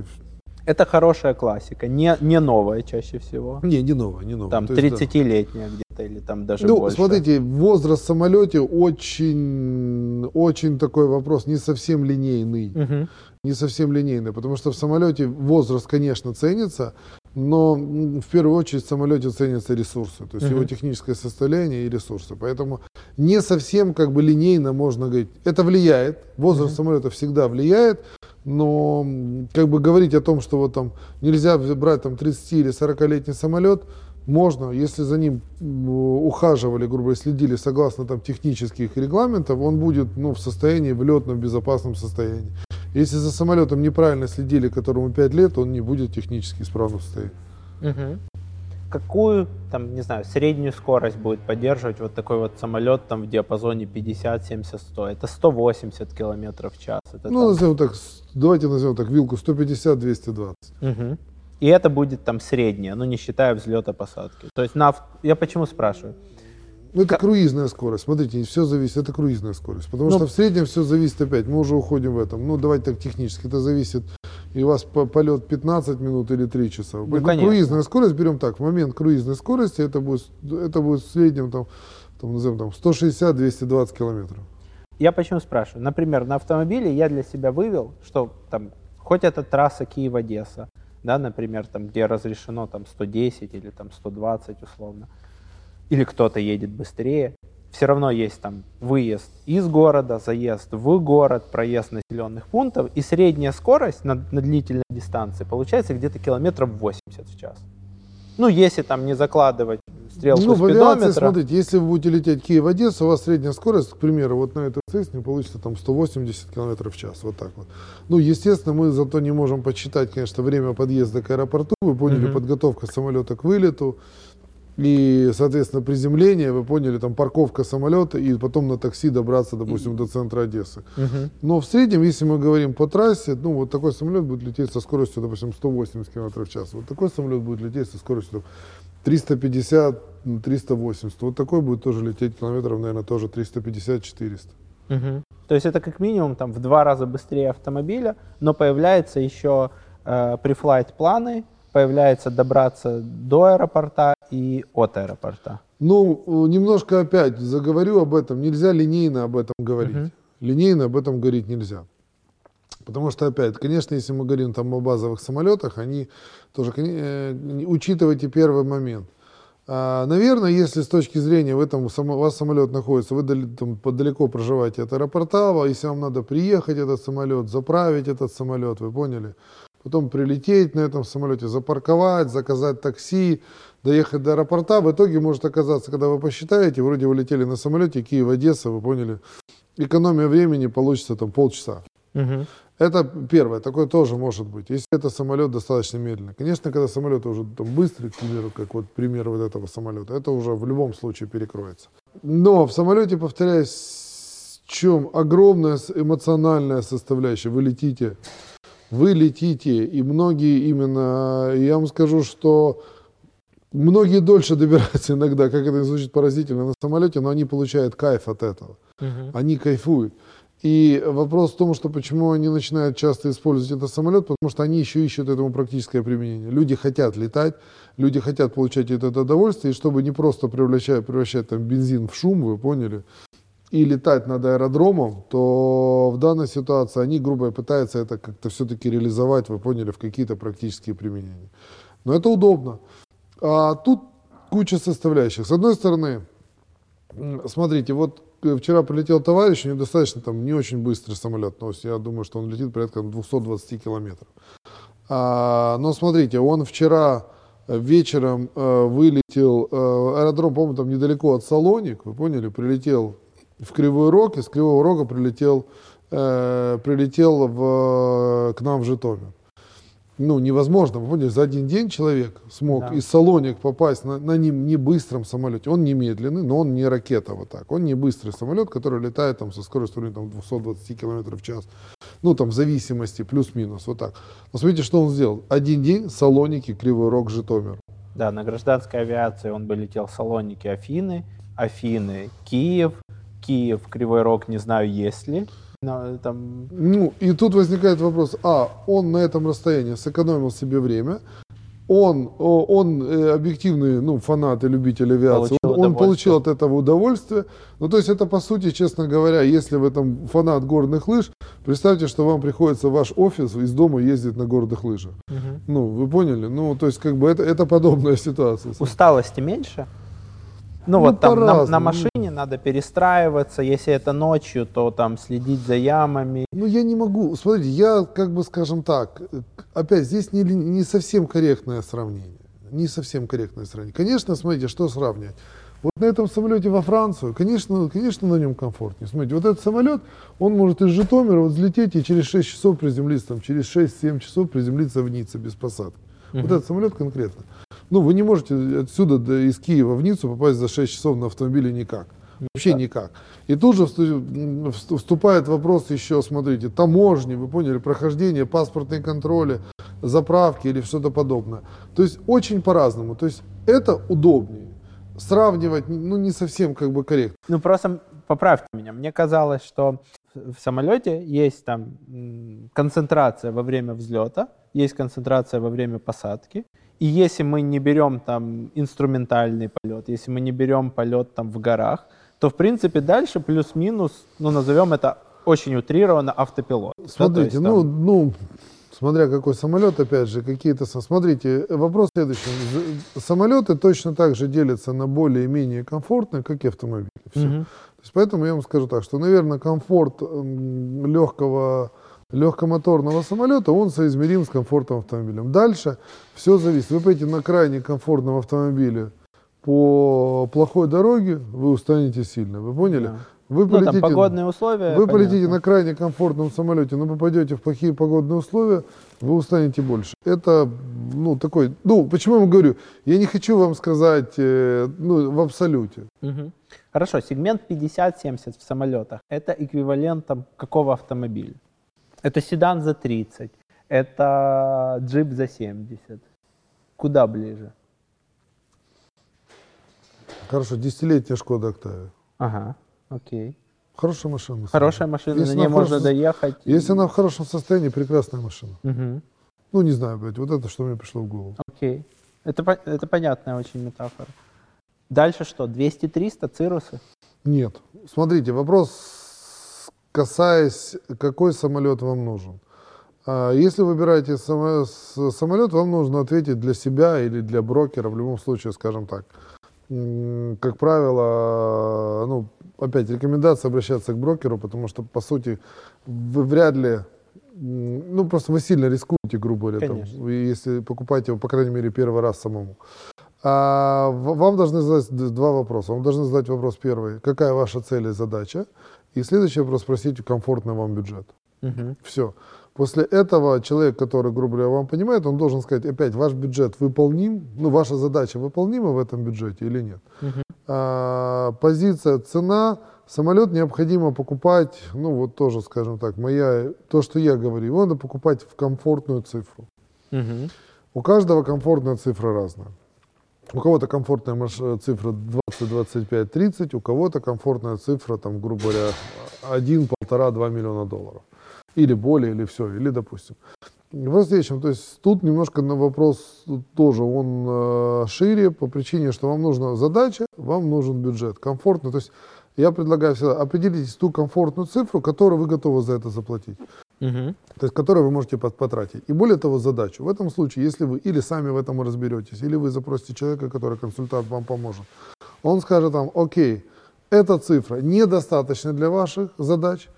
Это хорошая классика, не, не новая чаще всего. Не, не новая, не новая. Там 30-летняя да. где-то или там даже ну, больше. смотрите, возраст в самолете очень, очень такой вопрос, не совсем линейный. Угу. Не совсем линейный, потому что в самолете возраст, конечно, ценится, но в первую очередь в самолете ценятся ресурсы, то есть uh-huh. его техническое состояние и ресурсы. Поэтому не совсем как бы линейно можно говорить. Это влияет, возраст uh-huh. самолета всегда влияет, но как бы говорить о том, что вот там нельзя брать там 30 или 40-летний самолет, можно, если за ним ухаживали, грубо говоря, следили согласно там технических регламентов, он будет ну, в состоянии, в летном безопасном состоянии. Если за самолетом неправильно следили, которому 5 лет, он не будет технически исправно состоять. Угу. Какую, там, не знаю, среднюю скорость будет поддерживать вот такой вот самолет там в диапазоне 50, 70, 100? Это 180 километров в час. Это, ну, там... назовем так, давайте назовем так, вилку 150-220. Угу. И это будет там среднее, ну не считая взлета посадки. То есть на, я почему спрашиваю? Ну, это круизная скорость. Смотрите, все зависит, это круизная скорость. Потому ну, что в среднем все зависит опять. Мы уже уходим в этом. Ну, давайте так технически. Это зависит, и у вас полет 15 минут или 3 часа. Ну, круизная скорость, берем так, в момент круизной скорости это будет, это будет в среднем там, там, назовем, там 160-220 километров. Я почему спрашиваю? Например, на автомобиле я для себя вывел, что там, хоть это трасса Киев-Одесса, да, например, там, где разрешено там 110 или там 120 условно, или кто-то едет быстрее, все равно есть там выезд из города, заезд в город, проезд населенных пунктов, и средняя скорость на, на длительной дистанции получается где-то километров 80 в час. Ну, если там не закладывать стрелку ну, спидометра. смотрите, если вы будете лететь Киев-Одесса, у вас средняя скорость, к примеру, вот на этой цесне получится там 180 км в час, вот так вот. Ну, естественно, мы зато не можем подсчитать, конечно, время подъезда к аэропорту, вы поняли, mm-hmm. подготовка самолета к вылету, и, соответственно, приземление, вы поняли, там парковка самолета и потом на такси добраться, допустим, до центра Одессы. Угу. Но в среднем, если мы говорим по трассе, ну вот такой самолет будет лететь со скоростью, допустим, 180 км в час. Вот такой самолет будет лететь со скоростью 350, 380. Вот такой будет тоже лететь километров, наверное, тоже 350-400. Угу. То есть это как минимум там в два раза быстрее автомобиля, но появляется еще э, префлайт планы, появляется добраться до аэропорта и от аэропорта? Ну, немножко опять заговорю об этом. Нельзя линейно об этом говорить. Угу. Линейно об этом говорить нельзя. Потому что, опять, конечно, если мы говорим там о базовых самолетах, они тоже, э, учитывайте первый момент. А, наверное, если с точки зрения в этом, у вас самолет находится, вы там, далеко проживаете от аэропорта, если вам надо приехать этот самолет, заправить этот самолет, вы поняли, потом прилететь на этом самолете, запарковать, заказать такси, доехать до аэропорта. В итоге может оказаться, когда вы посчитаете, вроде вы летели на самолете Киев-Одесса, вы поняли, экономия времени получится там полчаса. Угу. Это первое, такое тоже может быть, если это самолет достаточно медленный. Конечно, когда самолет уже там быстрый, к примеру, как вот пример вот этого самолета, это уже в любом случае перекроется. Но в самолете, повторяюсь, в чем огромная эмоциональная составляющая. Вы летите вы летите, и многие именно, я вам скажу, что многие дольше добираются иногда, как это звучит поразительно, на самолете, но они получают кайф от этого. Uh-huh. Они кайфуют. И вопрос в том, что почему они начинают часто использовать этот самолет, потому что они еще ищут этому практическое применение. Люди хотят летать, люди хотят получать это удовольствие, и чтобы не просто превращать, превращать там бензин в шум, вы поняли, и летать над аэродромом, то в данной ситуации они, грубо пытаются это как-то все-таки реализовать, вы поняли, в какие-то практические применения. Но это удобно. А тут куча составляющих. С одной стороны, смотрите, вот вчера прилетел товарищ, у него достаточно там не очень быстрый самолет, но я думаю, что он летит порядка 220 километров. А, но смотрите, он вчера вечером э, вылетел, э, аэродром, по-моему, там недалеко от Салоник, вы поняли, прилетел в Кривой Рог, из Кривого Рога прилетел, э, прилетел в, к нам в Житомир. Ну, невозможно, вы поняли, за один день человек смог да. из Салоник попасть на, на ним не быстром самолете. Он не медленный, но он не ракета вот так. Он не быстрый самолет, который летает там со скоростью там, 220 км в час. Ну, там, в зависимости, плюс-минус, вот так. Но смотрите, что он сделал. Один день Салоники, Кривой Рог, Житомир. Да, на гражданской авиации он бы летел Салоники, Афины, Афины, Киев, Киев, Кривой Рог, не знаю, есть ли. Но, там... Ну, и тут возникает вопрос, а, он на этом расстоянии сэкономил себе время, он, он э, объективный ну, фанат и любитель авиации, получил он, он получил от этого удовольствие. Ну, то есть это, по сути, честно говоря, если вы там фанат горных лыж, представьте, что вам приходится ваш офис из дома ездить на горных лыжах. Угу. Ну, вы поняли? Ну, то есть, как бы это, это подобная ситуация. Усталости меньше? Ну, ну вот там на, на машине надо перестраиваться, если это ночью, то там следить за ямами. Ну я не могу, смотрите, я как бы скажем так, опять здесь не, не совсем корректное сравнение, не совсем корректное сравнение. Конечно, смотрите, что сравнивать. Вот на этом самолете во Францию, конечно, конечно, на нем комфортнее. Смотрите, вот этот самолет, он может из Житомира вот взлететь и через 6 часов приземлиться, там, через 6-7 часов приземлиться в Ницце без посадки. Угу. Вот этот самолет конкретно. Ну, вы не можете отсюда до, из Киева в Ниццу попасть за 6 часов на автомобиле никак. Вообще никак. И тут же вступает вопрос еще, смотрите, таможни, вы поняли, прохождение, паспортные контроли, заправки или что-то подобное. То есть очень по-разному. То есть это удобнее. Сравнивать, ну, не совсем как бы корректно. Ну, просто поправьте меня. Мне казалось, что в самолете есть там концентрация во время взлета, есть концентрация во время посадки, и если мы не берем там инструментальный полет, если мы не берем полет там в горах, то в принципе дальше плюс-минус, ну назовем это очень утрированно автопилот. Смотрите, да, ну, там... ну, смотря какой самолет, опять же, какие-то... Смотрите, вопрос следующий. Самолеты точно так же делятся на более-менее комфортные, как и автомобили. Все. Угу. То есть, поэтому я вам скажу так, что, наверное, комфорт легкого легкомоторного самолета, он соизмерим с комфортом автомобилем. Дальше все зависит. Вы поедете на крайне комфортном автомобиле по плохой дороге, вы устанете сильно. Вы поняли? Да. Вы ну, полетите, там погодные условия. Вы понятно. полетите на крайне комфортном самолете, но попадете в плохие погодные условия, вы устанете больше. Это, ну, такой, ну, почему я вам говорю, я не хочу вам сказать, э, ну, в абсолюте. Угу. Хорошо, сегмент 50-70 в самолетах, это эквивалентом какого автомобиля? Это седан за 30, это джип за 70. Куда ближе? Хорошо, десятилетняя Шкода Октавия. Ага, окей. Хорошая машина. Хорошая машина, если на ней можно хорошем, доехать. Если она в хорошем состоянии, прекрасная машина. Угу. Ну, не знаю, блядь, вот это, что мне пришло в голову. Окей. Это, это понятная очень метафора. Дальше что, 200-300 цирусы? Нет. Смотрите, вопрос касаясь, какой самолет вам нужен. А если выбираете самолет, вам нужно ответить для себя или для брокера, в любом случае, скажем так. Как правило, ну, опять рекомендация обращаться к брокеру, потому что, по сути, вы вряд ли, ну, просто вы сильно рискуете, грубо говоря, там, если покупаете его, по крайней мере, первый раз самому. А вам должны задать два вопроса. Вам должны задать вопрос первый. Какая ваша цель и задача? И следующий вопрос, спросите, комфортный вам бюджет. Угу. Все. После этого человек, который, грубо говоря, вам понимает, он должен сказать, опять, ваш бюджет выполним, ну, ваша задача выполнима в этом бюджете или нет. Угу. А, позиция, цена, самолет необходимо покупать, ну, вот тоже, скажем так, моя, то, что я говорю, его надо покупать в комфортную цифру. Угу. У каждого комфортная цифра разная. У кого-то комфортная э, цифра 20, 25, 30, у кого-то комфортная цифра, там, грубо говоря, 1, 1,5-2 миллиона долларов. Или более, или все, или допустим. В следующем, то есть тут немножко на вопрос тоже он э, шире по причине, что вам нужна задача, вам нужен бюджет, комфортно. То есть я предлагаю всегда определитесь ту комфортную цифру, которую вы готовы за это заплатить угу. то есть которые вы можете потратить. И более того, задачу. В этом случае, если вы или сами в этом разберетесь, или вы запросите человека, который консультант вам поможет, он скажет вам, окей, эта цифра недостаточна для ваших задач,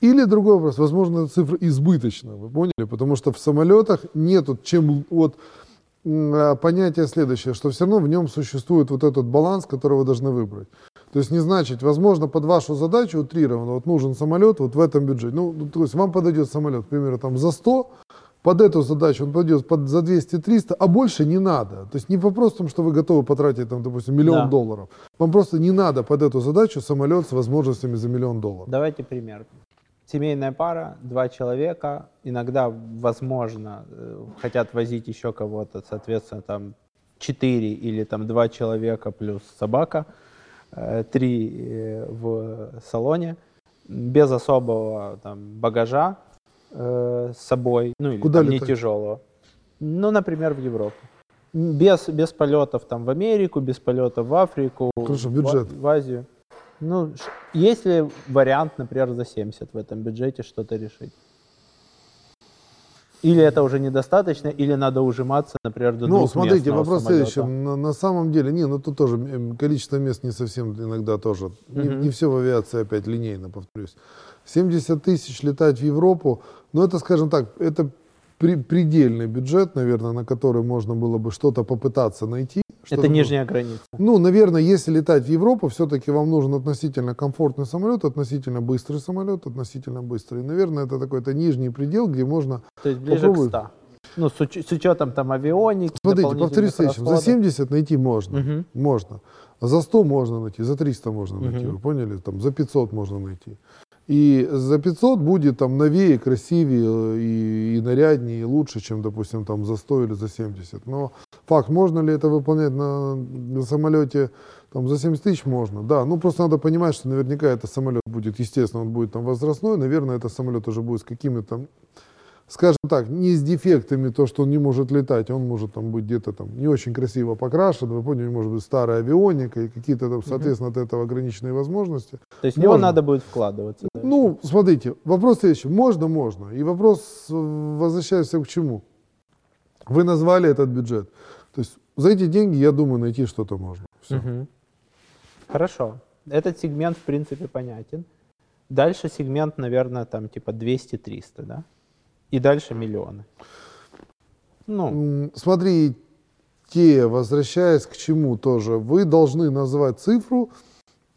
или другой вопрос, возможно, эта цифра избыточна, вы поняли? Потому что в самолетах нету чем вот а, понятие следующее, что все равно в нем существует вот этот баланс, который вы должны выбрать. То есть не значит, возможно, под вашу задачу утрированно, вот нужен самолет вот в этом бюджете. Ну, ну, то есть вам подойдет самолет, к примеру, там за 100, под эту задачу он подойдет под, за 200-300, а больше не надо. То есть не вопрос в том, что вы готовы потратить, там, допустим, миллион да. долларов. Вам просто не надо под эту задачу самолет с возможностями за миллион долларов. Давайте пример. Семейная пара, два человека, иногда, возможно, э, хотят возить еще кого-то, соответственно, там четыре или там два человека плюс собака – Э, три э, в салоне. без особого там, багажа с собой, ну или Куда там, не тяжелого. Ну, например, в Европу. Без, без полетов там в Америку, без полетов в Африку, в- бюджет. в, Азию. Ну, есть ли вариант, например, за 70 в этом бюджете что-то решить? Или это уже недостаточно, или надо ужиматься, например, до Ну, смотрите, вопрос в следующем. На, на самом деле, не, ну тут тоже количество мест не совсем иногда тоже. Не, не все в авиации опять линейно, повторюсь. 70 тысяч летать в Европу, ну это, скажем так, это при- предельный бюджет, наверное, на который можно было бы что-то попытаться найти. Это нижняя граница. Ну, наверное, если летать в Европу, все-таки вам нужен относительно комфортный самолет, относительно быстрый самолет, относительно быстрый. Наверное, это такой-то нижний предел, где можно... То есть ближе Попробуй. к 100. Ну, с, уч- с учетом там авионики, Смотрите, повторюсь следующим. За расходов. 70 найти можно. Мгм. Можно. За 100 можно найти, за 300 можно найти, Мгм. вы поняли? Там за 500 можно найти. И за 500 будет там новее, красивее э, и, и наряднее, и лучше, чем, допустим, там за 100 или за 70. Но факт, можно ли это выполнять на, на самолете там, за 70 тысяч? Можно, да. Ну, просто надо понимать, что наверняка это самолет будет, естественно, он будет там возрастной, наверное, это самолет уже будет с какими-то скажем так, не с дефектами, то, что он не может летать, он может там быть где-то там не очень красиво покрашен, вы поняли, может быть старая авионика и какие-то там, соответственно, от этого ограниченные возможности. То есть в него Можно. надо будет вкладываться. да? Ну, смотрите, вопрос следующий. Можно, можно. И вопрос, э, возвращаясь к чему? Вы назвали этот бюджет. За эти деньги, я думаю, найти что-то можно. Всё. Мгм. Хорошо. Этот сегмент, в принципе, понятен. Дальше сегмент, наверное, там типа 200-300, да? И дальше миллионы. Ну, Смотрите, возвращаясь к чему тоже, вы должны назвать цифру,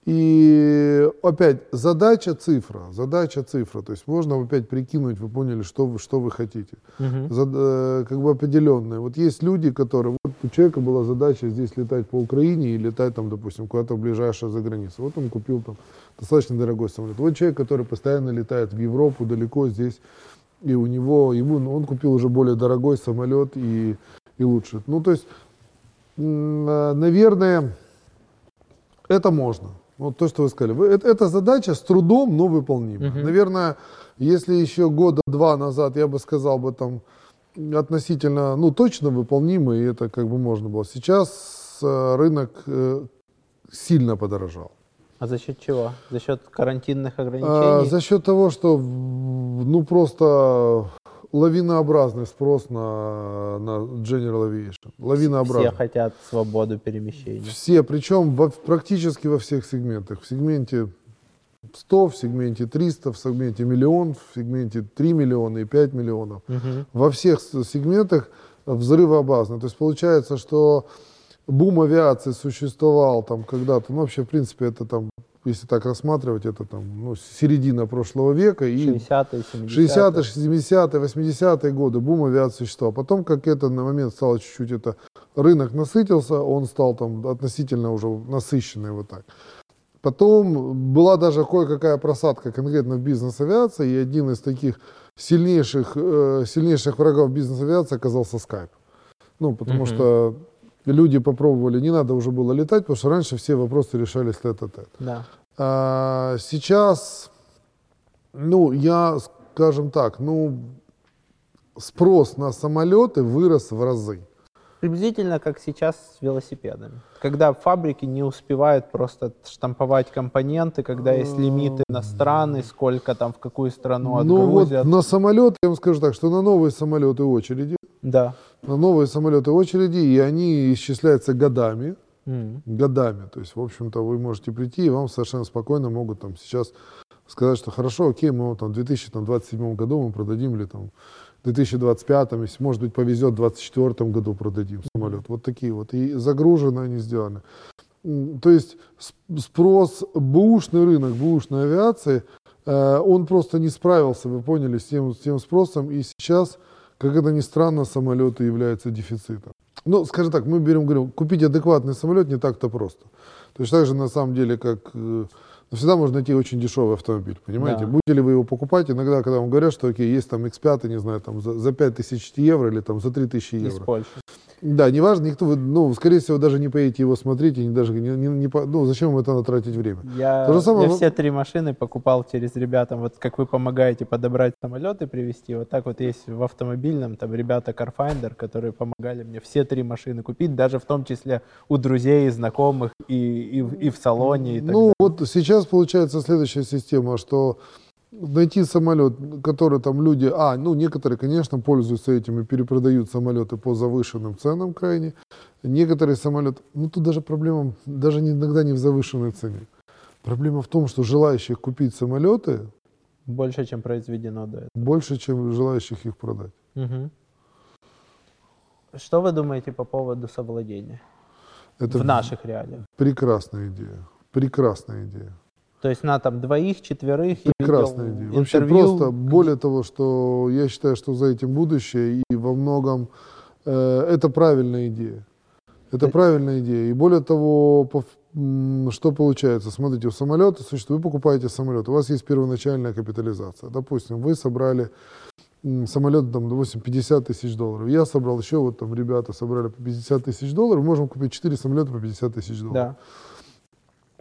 и опять задача цифра, задача цифра, то есть можно опять прикинуть, вы поняли, что вы, что вы хотите, мгм. Зад- э, как бы определенные. Вот есть люди, которые, вот у человека была задача здесь летать по Украине и летать там, допустим, куда-то в ближайшую за границу. Вот он купил там достаточно дорогой самолет. Вот человек, который постоянно летает в Европу, далеко здесь, и у него, ему, ну, он купил уже более дорогой самолет и, и лучше. Ну, то есть, э, наверное, это можно. Вот то, что вы сказали. Это, эта задача с трудом, но выполнима. Мгм. Наверное, если еще года два назад я бы сказал бы там относительно, ну, точно выполнимо, и это как бы можно было. Сейчас э, рынок э, сильно подорожал. а за счет чего? За счет карантинных А, ограничений? за счет того, что ну просто лавинообразный спрос на, на General Aviation. Лавинообразный. Все хотят свободу перемещения. Все, причем во- практически во всех сегментах. В сегменте 100, в сегменте 300, в сегменте миллион, в сегменте 3 миллиона и 5 миллионов. Мгм. Во всех сегментах взрывообразно. То есть получается, что бум авиации существовал там когда-то, ну вообще в принципе это там, если так рассматривать, это там ну, середина прошлого века и 60-е, 70-е. 60-е, 70-е, 80-е годы бум авиации существовал. Потом, как это на момент стало чуть-чуть, это рынок насытился, он стал там относительно уже насыщенный вот так. Потом была даже кое-какая просадка конкретно в бизнес-авиации, и один из таких сильнейших, э, сильнейших врагов бизнес-авиации оказался Skype. Ну, потому Мгм. что люди попробовали, не надо уже было летать, потому что раньше все вопросы решались тет-а-тет. Да. А, сейчас, ну, я, скажем так, ну, спрос на самолеты вырос в разы. Приблизительно как сейчас с велосипедами. Когда фабрики не успевают просто штамповать компоненты, когда есть лимиты на страны, сколько там в какую страну Ну вот отгрузят. на самолеты, я вам скажу так, что на новые самолеты очереди, Да. На новые самолеты очереди, и они исчисляются годами, М. годами. То есть, в общем-то, вы можете прийти, и вам совершенно спокойно могут там сейчас сказать, что хорошо, окей, мы там в 2027 году мы продадим или там в 2025, если, может быть, повезет, в 2024 году продадим самолет. Вот такие вот. И загружены они сделаны. То есть спрос, бэушный рынок, бэушной авиации, э, он просто не справился, вы поняли, с тем, с тем спросом. И сейчас, как это ни странно, самолеты являются дефицитом. Ну, скажем так, мы берем, говорим, купить адекватный самолет не так-то просто. То есть так же на самом деле, как э, всегда можно найти очень дешевый автомобиль, понимаете? Да. Будете ли вы его покупать? Иногда, когда вам говорят, что окей, есть там X5, не знаю, там за, за 5000 евро или там за 3000 Из евро. Польши. Да, неважно, никто, ну, скорее всего, даже не поедете его смотреть, и не, даже не, не, не ну, зачем вам это надо тратить время? Я, То же самое я все три машины покупал через ребятам, вот как вы помогаете подобрать самолеты, привезти, вот так вот есть в автомобильном, там ребята Carfinder, которые помогали мне все три машины купить, даже в том числе у друзей, знакомых и, и, в- и в салоне. И так Ну, вот сейчас получается следующая система, что найти самолет, который там люди, а, ну, некоторые, конечно, пользуются этим и перепродают самолеты по завышенным ценам крайне. Некоторые самолеты, ну, тут даже проблема, даже иногда не в завышенной цене. Проблема в том, что желающих купить самолеты больше, чем произведено до этого. больше, чем желающих их продать. Мгм. Что вы думаете по поводу совладения Это в наших реалиях? прекрасная идея. Прекрасная идея. То есть на там двоих, четверых Прекрасная идея. Вообще интервью, просто, более того, что я считаю, что за этим будущее, и во многом э, это правильная идея. Это Ты- правильная идея. И более того, по что получается? Смотрите, у самолета существует, вы покупаете самолет, у вас есть первоначальная капитализация. Допустим, вы собрали самолет, там, допустим, 50 тысяч долларов. Я собрал еще, вот там ребята собрали по 50 тысяч долларов, можем купить 4 самолета по 50 тысяч долларов. Да.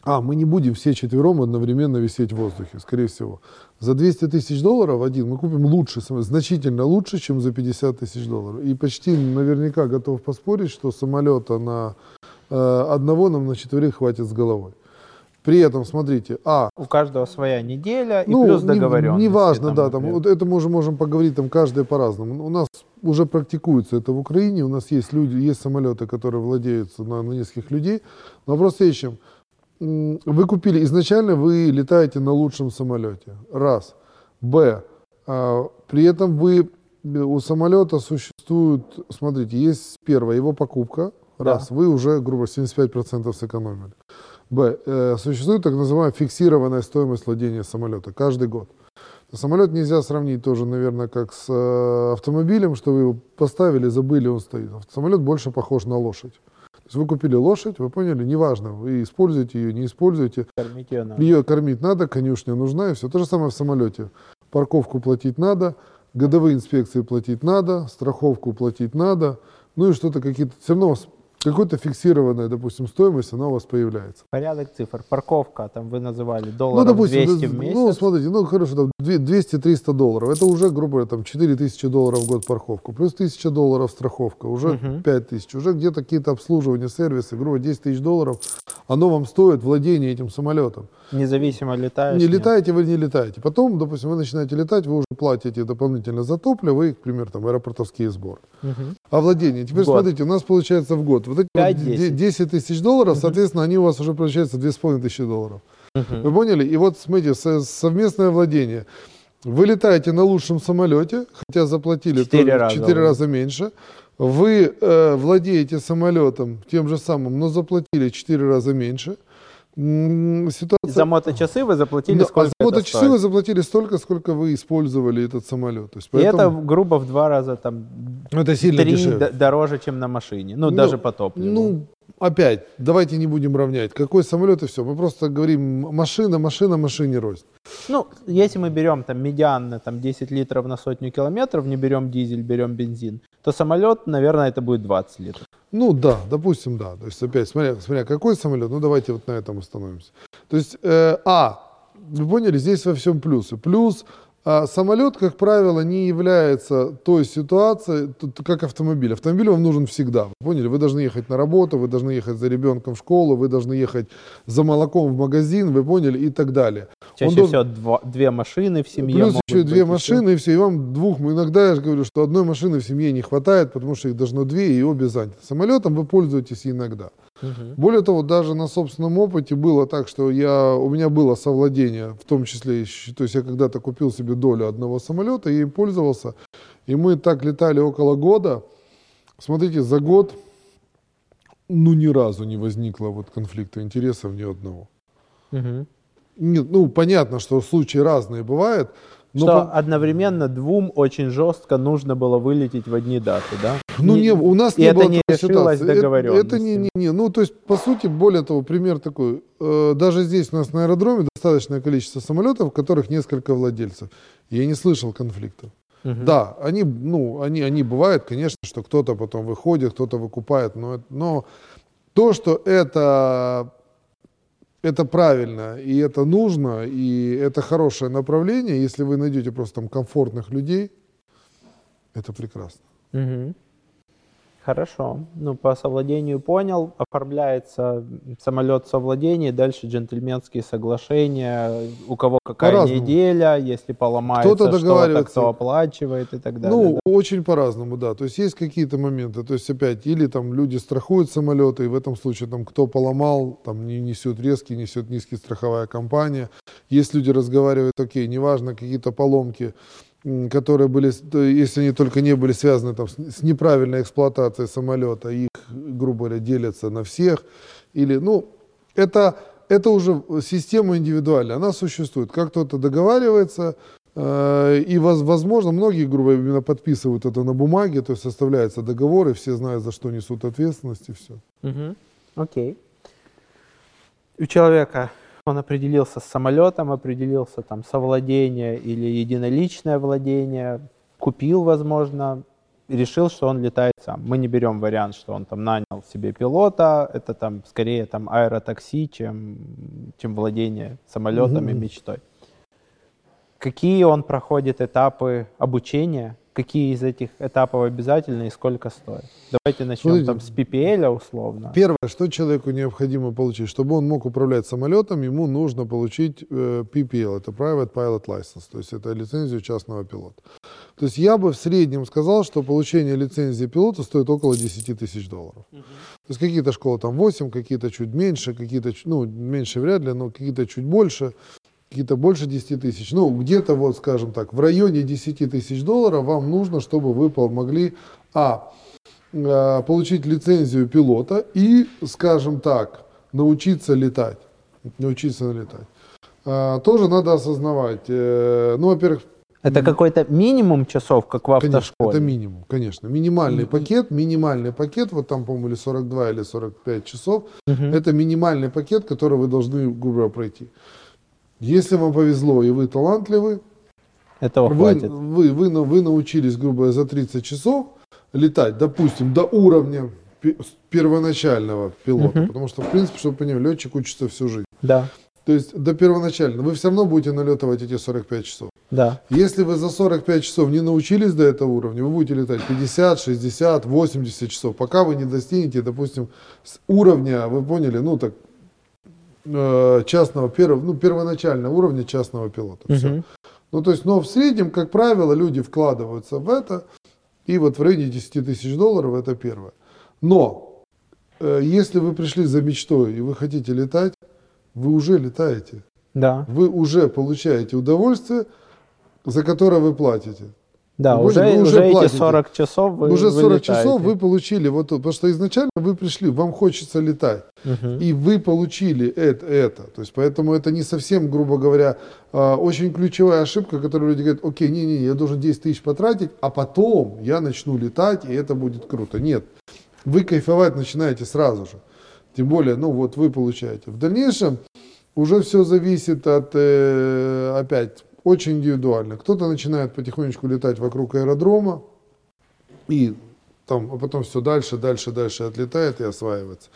А, мы не будем все четвером одновременно висеть в воздухе, скорее всего. За 200 тысяч долларов один мы купим лучше, значительно лучше, чем за 50 тысяч долларов. И почти наверняка готов поспорить, что самолета на э, одного нам на четверых хватит с головой. При этом, смотрите, а, У каждого своя неделя и ну, плюс не- договоренности. Неважно, там, да, там, вот это мы уже можем поговорить там каждый по-разному. У нас уже практикуется это в Украине, у нас есть люди, есть самолеты, которые владеются на, на нескольких людей. Но вопрос в следующем. Вы купили, изначально вы летаете на лучшем самолете. Раз. Б. а, При этом вы, э, у самолета существует, смотрите, есть первое, его покупка. Раз. Вы уже, грубо 75% сэкономили. Б. э, Существует так называемая фиксированная стоимость владения самолета каждый год. Самолет нельзя сравнить тоже, наверное, как с э, автомобилем, что вы его поставили, забыли, он стоит. Самолет больше похож на лошадь. Есть вы купили лошадь, вы поняли, неважно, вы используете ее, не используете, Кормить ее надо. ее кормить надо, конюшня нужна, и все. То же самое в самолете. Парковку платить надо, годовые инспекции платить надо, страховку платить надо, ну и что-то какие-то, все равно какая-то фиксированная, допустим, стоимость, она у вас появляется. Порядок цифр. Парковка, там вы называли Ну, долларов допустим, 200 да, в месяц. ну, смотрите, ну, хорошо, там две- 200-300 долларов. Это уже, грубо говоря, там 4000 долларов в год парковку. Плюс 1000 долларов страховка. Уже Мгм. 5000. Уже где-то какие-то обслуживания, сервисы. Грубо говоря, 10 тысяч долларов. Оно вам стоит владение этим самолетом. Независимо летаешь. Не нет. летаете, вы не летаете. Потом, допустим, вы начинаете летать, вы уже платите дополнительно за топливо и, к примеру, там, аэропортовские сборы. Мгм. А владение. Теперь год. смотрите, у нас получается в год. Вот эти вот 5-10. 10 тысяч долларов, соответственно, они у вас уже получается 2500 долларов. Мгм. Вы поняли? И вот, смотрите, со- совместное владение. Вы летаете на лучшем самолете, хотя заплатили Четыре только раза четыре уже. раза меньше. Вы э, владеете самолетом тем же самым, но заплатили четыре раза меньше. Ситуация... За моточасы вы заплатили Да, а сколько за моточасы стоит? вы заплатили столько, сколько вы использовали этот самолет. То есть, И это поэтому- грубо в два раза там это сильно три дешевле. дороже, чем на машине. Ну, даже по топливу. Ну, опять, давайте не будем равнять. Какой самолет и все. Мы просто говорим, машина, машина, машине рознь. Ну, если мы берем там медианно там 10 литров на сотню километров, не берем дизель, берем бензин, то самолет, наверное, это будет 20 литров. Ну да, допустим, да. То есть опять, смотря, смотря какой самолет, ну давайте вот на этом остановимся. То есть, э, а, вы поняли, здесь во всем плюсы. Плюс а, самолет, как правило, не является той ситуацией, как автомобиль. Автомобиль вам нужен всегда. Вы поняли? Вы должны ехать на работу, вы должны ехать за ребенком в школу, вы должны ехать за молоком в магазин, вы поняли, и так далее. Чаще Он должен- всего два- две машины в семье. Плюс еще две машины, и все. И вам двух, иногда я же говорю, что одной машины в семье не хватает, потому что их должно две, и обе заняты. Самолетом вы пользуетесь иногда. Мгм. Более того, даже на собственном опыте было так, что я, у меня было совладение, в том числе, то есть я когда-то купил себе долю одного самолета и им пользовался. И мы так летали около года. Смотрите, за год ну ни разу не возникло вот конфликта интересов ни одного. Мгм. Нет, ну понятно, что случаи разные бывают, но Что по- одновременно двум очень жестко нужно было вылететь в одни даты, да? Ну, не, у нас не было не решилось ситуации. Это- Это, не, не, не. Ну, то есть, по сути, более того, пример такой. Э, даже здесь у нас на аэродроме достаточное количество самолетов, у которых несколько владельцев. Я не слышал конфликтов. Угу. Да, они, ну, они, они бывают, конечно, что кто-то потом выходит, кто-то выкупает, но, но то, что это, это правильно, и это нужно, и это хорошее направление, если вы найдете просто там комфортных людей, это прекрасно. Угу. Хорошо. Ну, по совладению понял. Оформляется самолет совладения, дальше джентльменские соглашения, у кого какая неделя, если поломается кто-то что-то, кто оплачивает и так далее. Ну, да? очень по-разному, да. То есть есть какие-то моменты, то есть опять, или там люди страхуют самолеты, и в этом случае там кто поломал, там не несет резкий, несет низкий страховая компания. Есть люди разговаривают, окей, неважно, какие-то поломки, которые были, если они только не были связаны там, с неправильной эксплуатацией самолета, их, грубо говоря, делятся на всех. Или, ну, это, это уже система индивидуальная, она существует. Как кто-то договаривается, э, и, возможно, многие, грубо говоря, именно подписывают это на бумаге, то есть составляется договор, и все знают, за что несут ответственность, и все. Угу. Окей. У человека он определился с самолетом, определился там совладение или единоличное владение, купил, возможно, решил, что он летает сам. Мы не берем вариант, что он там нанял себе пилота, это там скорее там аэротакси, чем, чем владение самолетами, mm-hmm. мечтой. Какие он проходит этапы обучения, какие из этих этапов обязательны и сколько стоит. Давайте начнем Смотрите, там с PPL условно. Первое, что человеку необходимо получить, чтобы он мог управлять самолетом, ему нужно получить э, PPL, это Private Pilot License, то есть это лицензию частного пилота. То есть я бы в среднем сказал, что получение лицензии пилота стоит около 10 тысяч долларов. Угу. То есть какие-то школы там 8, какие-то чуть меньше, какие-то, ну, меньше вряд ли, но какие-то чуть больше какие-то больше 10 тысяч. Ну, где-то вот, скажем так, в районе 10 тысяч долларов вам нужно, чтобы вы могли, а, э, получить лицензию пилота и, скажем так, научиться летать. Научиться летать. А, тоже надо осознавать. Э, ну, во-первых, это какой-то минимум часов, как в автошколе? Конечно, это минимум, конечно. Минимальный mm-hmm. пакет, минимальный пакет, вот там, по-моему, или 42 или 45 часов, mm-hmm. это минимальный пакет, который вы должны, грубо пройти. Если вам повезло и вы талантливы, этого вы, хватит. Вы, вы, вы, вы научились, грубо говоря, за 30 часов летать, допустим, до уровня первоначального пилота. Угу. Потому что, в принципе, чтобы понимать, летчик учится всю жизнь. Да. То есть до первоначального. Вы все равно будете налетывать эти 45 часов. Да. Если вы за 45 часов не научились до этого уровня, вы будете летать 50, 60, 80 часов, пока вы не достигнете, допустим, уровня, вы поняли, ну так частного, первого, ну, первоначального уровня частного пилота. Угу. Все. Ну, то есть, но в среднем, как правило, люди вкладываются в это, и вот в районе 10 тысяч долларов это первое. Но, э, если вы пришли за мечтой и вы хотите летать, вы уже летаете. Да. Вы уже получаете удовольствие, за которое вы платите. Да, вы уже, вы уже, уже эти 40 часов вы Уже 40 летаете. часов вы получили, вот, потому что изначально вы пришли, вам хочется летать, угу. и вы получили это, это. То есть поэтому это не совсем, грубо говоря, а, очень ключевая ошибка, которую люди говорят, окей, не-не, я должен 10 тысяч потратить, а потом я начну летать, и это будет круто. Нет, вы кайфовать начинаете сразу же. Тем более, ну вот вы получаете. В дальнейшем уже все зависит от, э, опять, очень индивидуально. Кто-то начинает потихонечку летать вокруг аэродрома, и там, а потом все дальше, дальше, дальше отлетает и осваивается.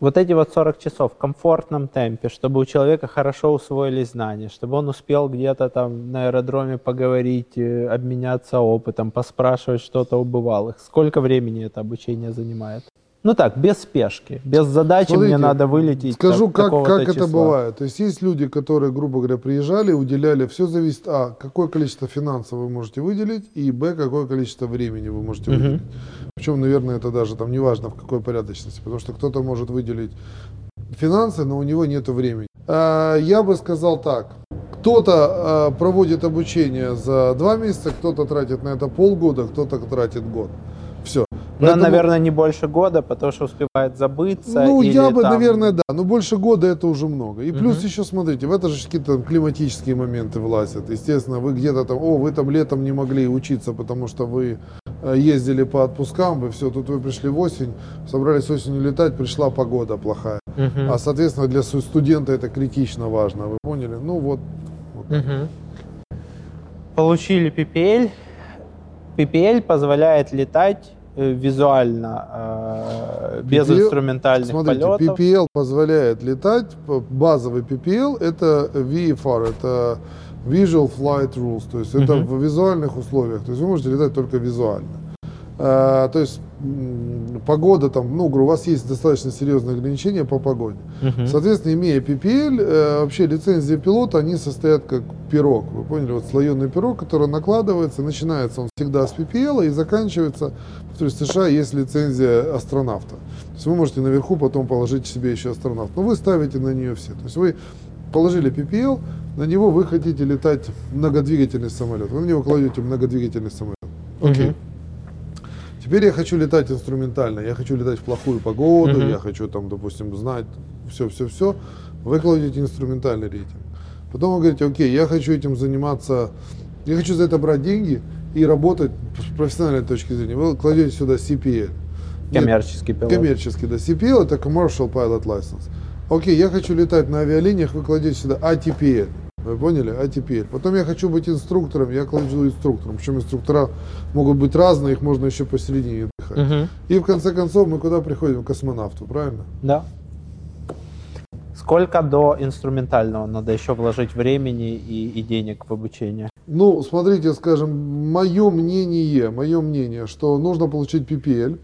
Вот эти вот 40 часов в комфортном темпе, чтобы у человека хорошо усвоились знания, чтобы он успел где-то там на аэродроме поговорить, э, обменяться опытом, поспрашивать что-то у бывалых. Сколько времени это обучение занимает? Ну так, без спешки, без задачи Смотрите, мне надо вылететь. Скажу, как, как это бывает. То есть есть люди, которые, грубо говоря, приезжали, уделяли, все зависит, а, какое количество финансов вы можете выделить, и, б, какое количество времени вы можете выделить. Угу. Причем, наверное, это даже там неважно в какой порядочности, потому что кто-то может выделить финансы, но у него нет времени. А, я бы сказал так, кто-то а, проводит обучение за два месяца, кто-то тратит на это полгода, кто-то тратит год. Ну, Поэтому... наверное, не больше года, потому что успевает забыться. Ну, я бы, там... наверное, да. Но больше года это уже много. И плюс угу. еще, смотрите, в это же какие-то климатические моменты влазят. Естественно, вы где-то там, о, вы там летом не могли учиться, потому что вы э, ездили по отпускам, вы все, тут вы пришли в осень, собрались осенью летать, пришла погода плохая. Угу. А, соответственно, для студента это критично важно. Вы поняли? Ну вот. вот. Угу. Получили PPL PPL позволяет летать визуально, э, без PPL инструментальных Смотрите, полетов. PPL позволяет летать. Базовый PPL это VFR, это Visual Flight Rules, то есть это Мгм. в визуальных условиях. То есть вы можете летать только визуально. А, то есть погода там, ну, говорю, у вас есть достаточно серьезные ограничения по погоде. Мгм. Соответственно, имея PPL, э, вообще лицензии пилота, они состоят как пирог. Вы поняли, вот слоеный пирог, который накладывается, начинается он всегда с PPL и заканчивается, то есть в США есть лицензия астронавта. То есть вы можете наверху потом положить себе еще астронавт. Но вы ставите на нее все. То есть вы положили PPL, на него вы хотите летать многодвигательный самолет. Вы на него кладете многодвигательный самолет. Окей. Мгм. Теперь я хочу летать инструментально, я хочу летать в плохую погоду, Мгм. я хочу там, допустим, знать все-все-все. Вы кладете инструментальный рейтинг. Потом вы говорите, окей, я хочу этим заниматься, я хочу за это брать деньги и работать с профессиональной точки зрения. Вы кладете сюда CPL. Коммерческий пилот. Коммерческий, да. CPL это Commercial Pilot License. Окей, я хочу летать на авиалиниях, вы кладете сюда ATPL. Вы поняли? ATPL. Потом я хочу быть инструктором, я кладу инструктором. Причем инструктора могут быть разные, их можно еще посередине отдыхать. Мгм. И в конце концов мы куда приходим? К космонавту, правильно? Да. Сколько до инструментального надо еще вложить времени и, и денег в обучение? Ну, смотрите, скажем, мое мнение, мое мнение, что нужно получить PPL.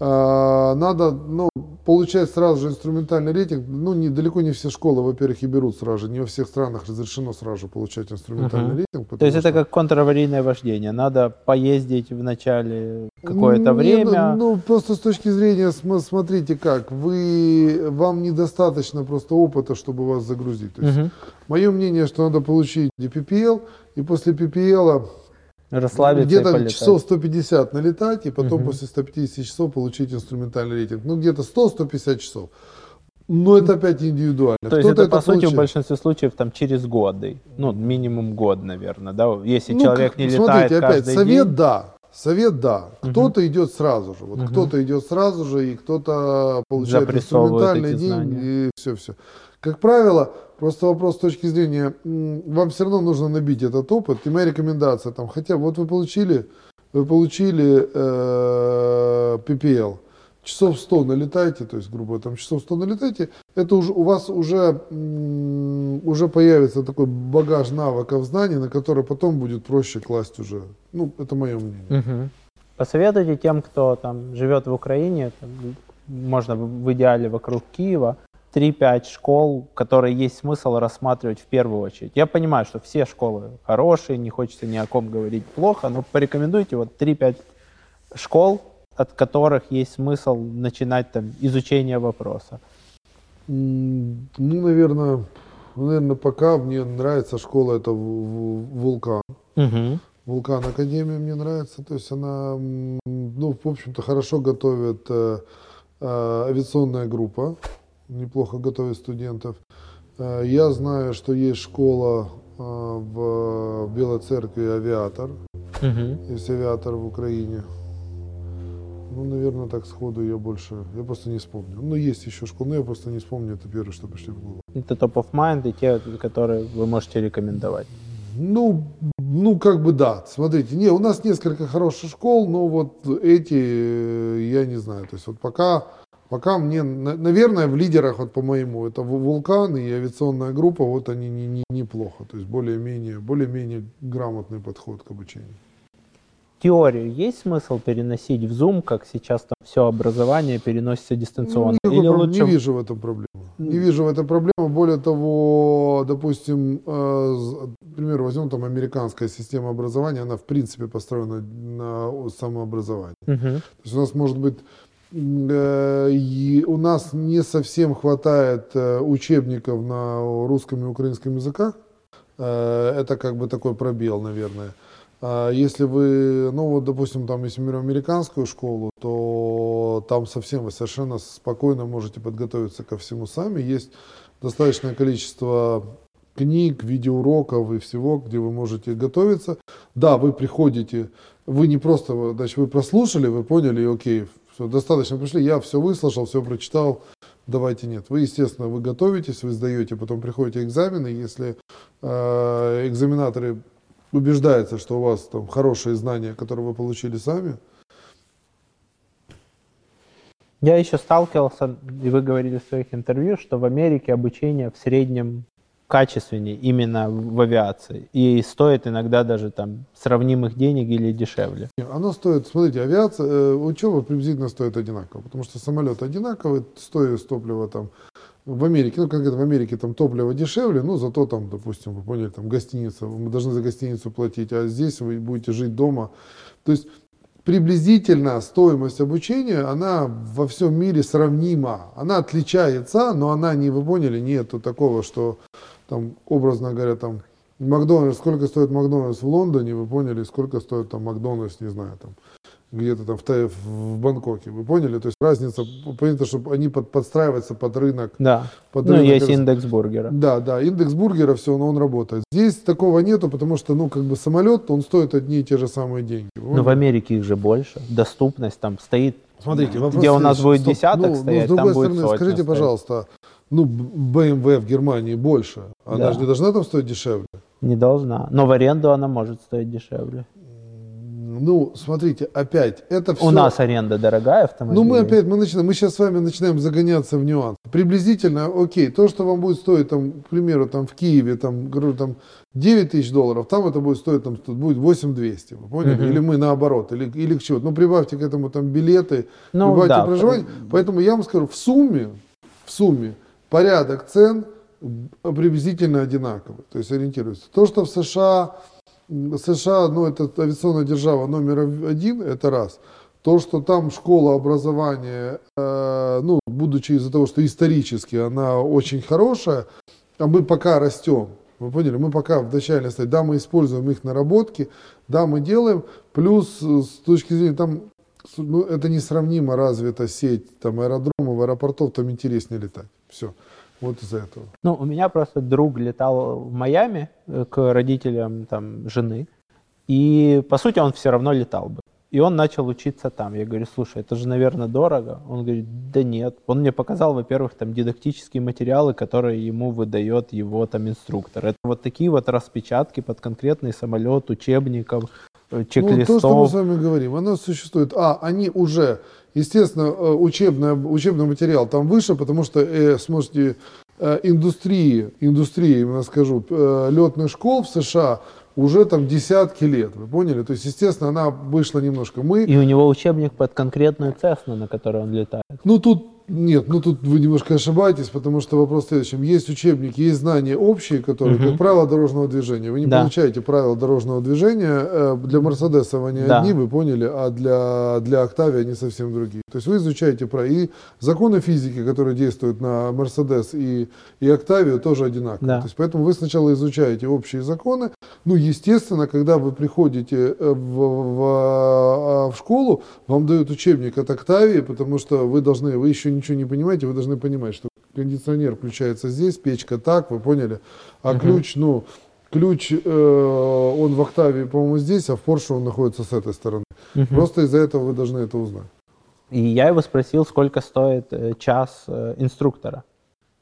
А, Надо, ну, получать сразу же инструментальный рейтинг. Ну, не, далеко не все школы, во-первых, и берут сразу же. Не во всех странах разрешено сразу же получать инструментальный Мгм. рейтинг. То есть потому это что- как контраварийное вождение. Надо поездить в начале какое-то Не, время. Ну, ну, просто с точки зрения, см- смотрите как, вы, вам недостаточно просто опыта, чтобы вас загрузить. То есть, Мгм. мое мнение, что надо получить PPL, и после PPL Расслабиться где-то часов 150 налетать, и потом Мгм. после 150 часов получить инструментальный рейтинг. Ну, где-то 100-150 часов. Но это опять индивидуально. То есть Кто-то это, по сути, в получит. большинстве случаев там через годы. Ну, минимум год, наверное, да? Если Ну, человек как- не смотрите, летает опять, каждый совет день. да. Совет да. Кто-то идет сразу же. Вот Мгм. кто-то идет сразу же, и кто-то получает инструментальный день, знания. и все-все. Как правило, просто вопрос с точки зрения, вам все равно нужно набить этот опыт. И моя рекомендация там, хотя вот вы получили, вы получили э, PPL, часов 100 налетайте, то есть, грубо там часов 100 налетайте, это уже у вас уже, уже появится такой багаж навыков, знаний, на который потом будет проще класть уже. Ну, это мое мнение. Посоветуйте тем, кто там живет в Украине, там, можно в идеале вокруг Киева, 3-5 школ, которые есть смысл рассматривать в первую очередь. Я понимаю, что все школы хорошие, не хочется ни о ком говорить плохо, но порекомендуйте вот 3-5 школ, от которых есть смысл начинать там изучение вопроса. Ну, наверное, наверное, пока мне нравится школа, это В- В- Вулкан. Вулкан Академия мне нравится, то есть она, ну, в общем-то, хорошо готовит э, э, авиационная группа, неплохо готовит студентов. Э, я знаю, что есть школа э, в Белой Церкви авиатор, есть авиатор в Украине. Ну, наверное, так сходу я больше, я просто не вспомню. Ну, есть еще школа, но я просто не вспомню, это первое, что пришло в голову. Это топ of mind и те, которые вы можете рекомендовать. Ну, ну, как бы да. Смотрите, не, у нас несколько хороших школ, но вот эти э, я не знаю. То есть вот пока, пока мне, на- наверное, в лидерах, вот по-моему, это Ву- Вулкан и авиационная группа, вот они не, не, неплохо. То есть более-менее, более-менее грамотный подход к обучению. Теорию есть смысл переносить в Zoom, как сейчас там все образование переносится дистанционно? Ну, Или лучше Не вижу в этом проблемы. Не вижу в этом проблемы. Более того, допустим, э, примеру, возьмем там американская система образования, она в принципе построена на самообразовании. Мгм. То есть у нас может быть и у нас не совсем хватает э, учебников на русском и украинском языках. Э, Это как бы такой пробел, наверное. А Если вы, ну вот, допустим, там, если мы берем американскую школу, то там совсем вы совершенно спокойно можете подготовиться ко всему сами. Есть достаточное количество книг, видеоуроков и всего, где вы можете готовиться. Да, вы приходите, вы не просто, значит, вы прослушали, вы поняли, и окей, все, достаточно пришли, я все выслушал, все прочитал, давайте нет. Вы, естественно, вы готовитесь, вы сдаете, потом приходите экзамены, если э, экзаменаторы убеждается, что у вас там хорошие знания, которые вы получили сами. Я еще сталкивался, и вы говорили в своих интервью, что в Америке обучение в среднем качественнее именно в авиации. И стоит иногда даже там сравнимых денег или дешевле. Оно стоит, смотрите, авиация, э, учеба приблизительно стоит одинаково, потому что самолет одинаковый, стоит топлива там в Америке, ну конкретно в Америке там топливо дешевле, ну зато там, допустим, вы поняли, там гостиница, мы должны за гостиницу платить, а здесь вы будете жить дома. То есть приблизительно стоимость обучения, она во всем мире сравнима. Она отличается, но она не, вы поняли, нету такого, что там, образно говоря, там, Макдональдс, сколько стоит Макдональдс в Лондоне, вы поняли, сколько стоит там Макдональдс, не знаю, там, где-то там в, ТФ, в Бангкоке, вы поняли? То есть разница, понятно, что они под, подстраиваются под рынок. Да, под ну рынок, есть индекс бургера. Да, да, индекс бургера, все, но он работает. Здесь такого нету, потому что, ну, как бы самолет, он стоит одни и те же самые деньги. Но в Америке их же больше, доступность там стоит Смотрите, вопрос где у нас будет стоп, десяток ну, стоять, ну, с другой там будет стороны, сотня скажите, стоять. пожалуйста, ну, BMW в Германии больше, она Да. же не должна там стоить дешевле? Не должна. Но в аренду она может стоить дешевле. Ну, смотрите, опять, это все... У нас аренда дорогая автомобиль. Ну, мы опять, мы начинаем, мы сейчас с вами начинаем загоняться в нюанс. Приблизительно, окей, то, что вам будет стоить, там, к примеру, там, в Киеве, там, говорю, там, 9 тысяч долларов, там это будет стоить, там, будет 8 200, вы поняли? Мгм. Или мы наоборот, или, или к чему Ну, прибавьте к этому, там, билеты, Ну, прибавьте да, проживание. Поэтому я вам скажу, в сумме, в сумме, порядок цен приблизительно одинаковый, то есть ориентируется. То, что в США, США, ну, это авиационная держава номер один, это раз. То, что там школа образования, э, ну, будучи из-за того, что исторически она очень хорошая, а мы пока растем, вы поняли, мы пока в начальной стадии, да, мы используем их наработки, да, мы делаем, плюс с точки зрения там, ну, это несравнимо развита сеть там аэродромов, аэропортов, там интереснее летать. Все. Вот из-за этого. Ну, у меня просто друг летал в Майами э, к родителям там жены, и по сути он все равно летал бы. И он начал учиться там. Я говорю, слушай, это же, наверное, дорого. Он говорит, да нет. Он мне показал, во-первых, там дидактические материалы, которые ему выдает его там инструктор. Это вот такие вот распечатки под конкретный самолет, учебников, чек-листов. Ну, то, что мы с вами говорим, оно существует. А, они уже, естественно, э, учебный, учебный материал там выше, потому что, э, сможете, э, индустрии, индустрии, именно скажу, э, летных школ в США уже там десятки лет, вы поняли? То есть, естественно, она вышла немножко. Мы, И у него учебник под конкретную Цесну, на которой он летает. ну тут нет, ну тут вы немножко ошибаетесь, потому что вопрос в следующем. Есть учебники, есть знания общие, которые, Мгм. как правило дорожного движения. Вы не Да. получаете правила дорожного движения. э, Для Мерседеса они Да. одни, вы поняли, а для, для Октавии они совсем другие. То есть вы изучаете про и законы физики, которые действуют на Мерседес и, и Октавию, тоже одинаковые. Да. То есть поэтому вы сначала изучаете общие законы. Ну, естественно, когда вы приходите э, в, в, в школу, вам дают учебник от Октавии, потому что вы должны, вы еще ничего не понимаете, вы должны понимать, что кондиционер включается здесь, печка так, вы поняли, а ключ, ну, ключ, э, он в Октавии, по-моему, здесь, а в Порше он находится с этой стороны. Просто из-за этого вы должны это узнать. И я его спросил, сколько стоит э, час э, инструктора.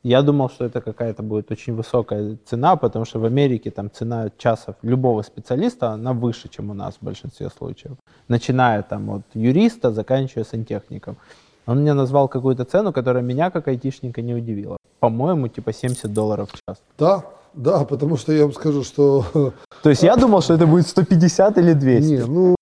Я думал, что это какая-то будет очень высокая цена, потому что в Америке там цена часов любого специалиста, она выше, чем у нас в большинстве случаев. Начиная там от юриста, заканчивая сантехником. Он мне назвал какую-то цену, которая меня как айтишника не удивила. По-моему, типа 70 долларов в час. Да, да, потому что я вам скажу, что То есть я думал, что это будет 150 или 200. Не, ну,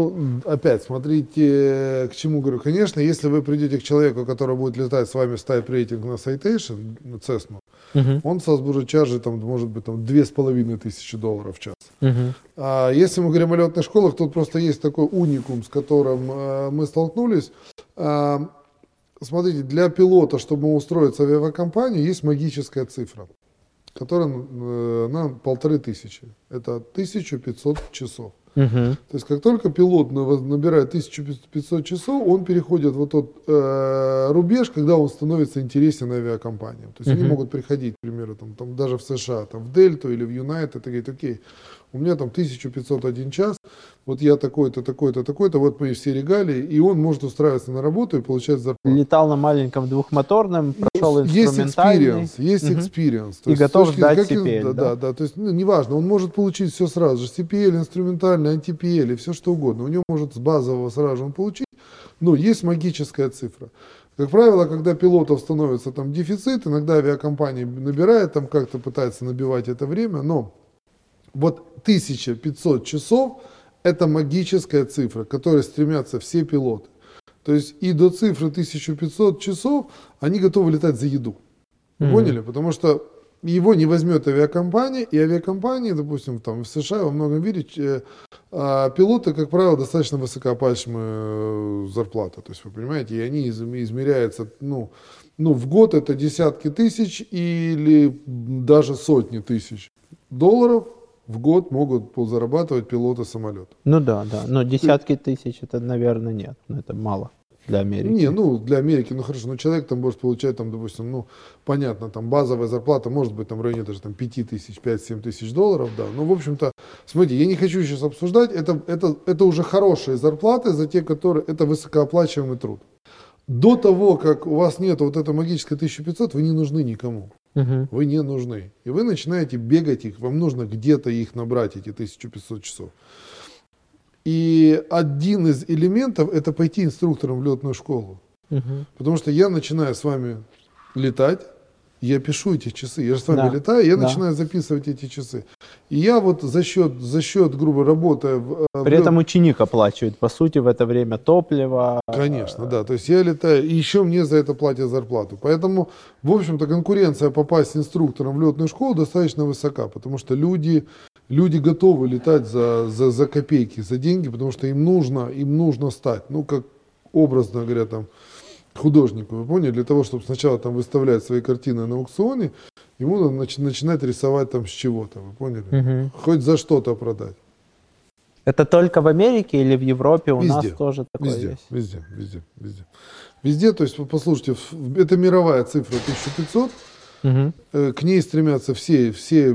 опять, смотрите, к чему говорю. Конечно, если вы придете к человеку, который будет летать с вами в Type рейтинг на Citation, на Cessna, Мгм, он с вас будет чаржить, там, может быть, там, две с половиной тысячи долларов в час. мгм. А если мы говорим о летных школах, тут просто есть такой уникум, с которым э, мы столкнулись. А, смотрите, для пилота, чтобы устроиться в авиакомпанию, есть магическая цифра, которая э, на полторы тысячи. Это 1500 часов. Мгм. То есть как только пилот на- набирает 1500 часов, он переходит вот тот э, рубеж, когда он становится интересен авиакомпаниям. То есть они Мгм. могут приходить, к примеру, там, там даже в США, там, в Дельту или в Юнайтед и говорить, окей, у меня там 1501 час, вот я такой-то, такой-то, такой-то, вот мои все регалии, и он может устраиваться на работу и получать зарплату. Летал на маленьком двухмоторном, прошел Ну, есть инструментальный. experience, есть Мгм. experience. И с готов точки- ждать каким- CPL, да, да? да, да, то есть, ну, неважно, он может получить все сразу же, CPL, инструментальный, антипл, и все что угодно. У него может с базового сразу же он получить, но есть магическая цифра. Как правило, когда пилотов становится там дефицит, иногда авиакомпания набирает, там как-то пытается набивать это время, но вот 1500 часов – это магическая цифра, к которой стремятся все пилоты. То есть и до цифры 1500 часов они готовы летать за еду. Мгм. Поняли? Потому что его не возьмет авиакомпания, и авиакомпании, допустим, там в США во многом мире э, а, пилоты, как правило, достаточно высокооплачиваемая э, зарплата. То есть, вы понимаете, и они из- измеряются, ну, ну, в год это десятки тысяч или даже сотни тысяч долларов в год могут зарабатывать пилоты самолета. Ну да, да. Но десятки тысяч это, наверное, нет. Ну, это мало для Америки. Не, ну для Америки, ну хорошо, но человек там может получать, там, допустим, ну, понятно, там базовая зарплата может быть там в районе даже там 5 тысяч, 5-7 тысяч долларов, да. Ну, в общем-то, смотрите, я не хочу сейчас обсуждать, это, это, это уже хорошие зарплаты за те, которые, это высокооплачиваемый труд. До того, как у вас нет вот этой магической 1500, вы не нужны никому. Мгм. Вы не нужны. И вы начинаете бегать их, вам нужно где-то их набрать, эти 1500 часов. И один из элементов это пойти инструктором в летную школу. Мгм. Потому что я начинаю с вами летать, я пишу эти часы, я же с вами Да, летаю, я да. начинаю записывать эти часы. И я вот за счет, за счет грубо работая в, э, При этом ученик оплачивает, по сути, в это время топливо. Конечно, да. То есть я летаю, и еще мне за это платят зарплату. Поэтому, в общем-то, конкуренция попасть инструктором в летную школу достаточно высока, потому что люди, люди готовы летать за, за, за копейки, за деньги, потому что им нужно, им нужно стать, ну, как образно говоря, там, художнику, вы поняли, для того, чтобы сначала там выставлять свои картины на аукционе, ему надо нач- начинать рисовать там с чего-то, вы поняли? Мгм. Хоть за что-то продать. Это только в Америке или в Европе у нас Везде. тоже такое Везде, есть? везде, везде, везде. Везде, то есть, послушайте, это мировая цифра 1500, Мгм. э, к ней стремятся все, все,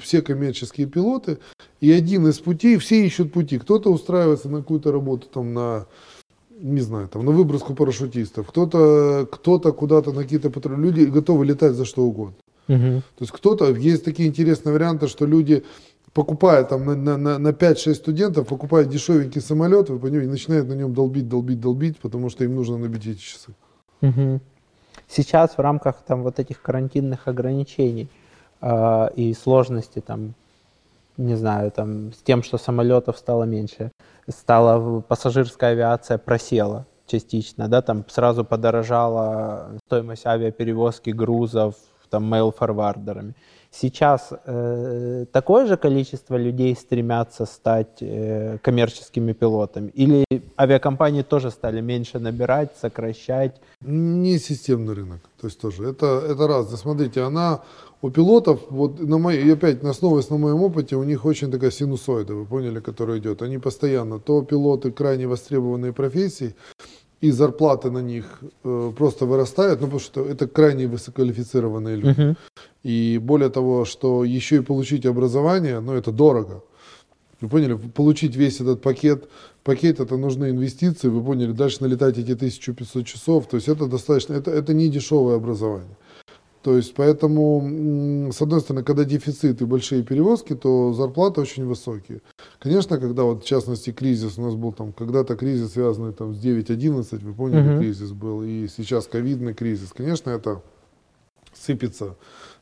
все коммерческие пилоты, и один из путей, все ищут пути. Кто-то устраивается на какую-то работу, там, на, не знаю, там, на выброску парашютистов, кто-то кто куда-то на какие-то патрули. Люди готовы летать за что угодно. Мгм. То есть кто-то, есть такие интересные варианты, что люди покупая там на, на, на, на 5-6 студентов, покупают дешевенький самолет, вы понимаете, начинают на нем долбить, долбить, долбить, потому что им нужно набить эти часы. Мгм. Сейчас в рамках там вот этих карантинных ограничений э, и сложности там, не знаю, там с тем, что самолетов стало меньше, стала пассажирская авиация просела частично, да, там сразу подорожала стоимость авиаперевозки грузов там mail-форвардерами. Сейчас э, такое же количество людей стремятся стать э, коммерческими пилотами? Или авиакомпании тоже стали меньше набирать, сокращать? Не системный рынок, то есть тоже. Это, это разное. Смотрите, она у пилотов, вот на моей, и опять основываясь на моем опыте, у них очень такая синусоида, вы поняли, которая идет. Они постоянно, то пилоты крайне востребованные профессии, и зарплаты на них э, просто вырастают, ну потому что это крайне высококвалифицированные люди. Мгм. И более того, что еще и получить образование, ну это дорого. Вы поняли, получить весь этот пакет, пакет это нужны инвестиции, вы поняли, дальше налетать эти 1500 часов, то есть это достаточно, это, это не дешевое образование. То есть поэтому, с одной стороны, когда дефицит и большие перевозки, то зарплаты очень высокие. Конечно, когда вот в частности кризис, у нас был там когда-то кризис, связанный там с 9.11, вы поняли, Мгм. кризис был, и сейчас ковидный кризис, конечно, это сыпется,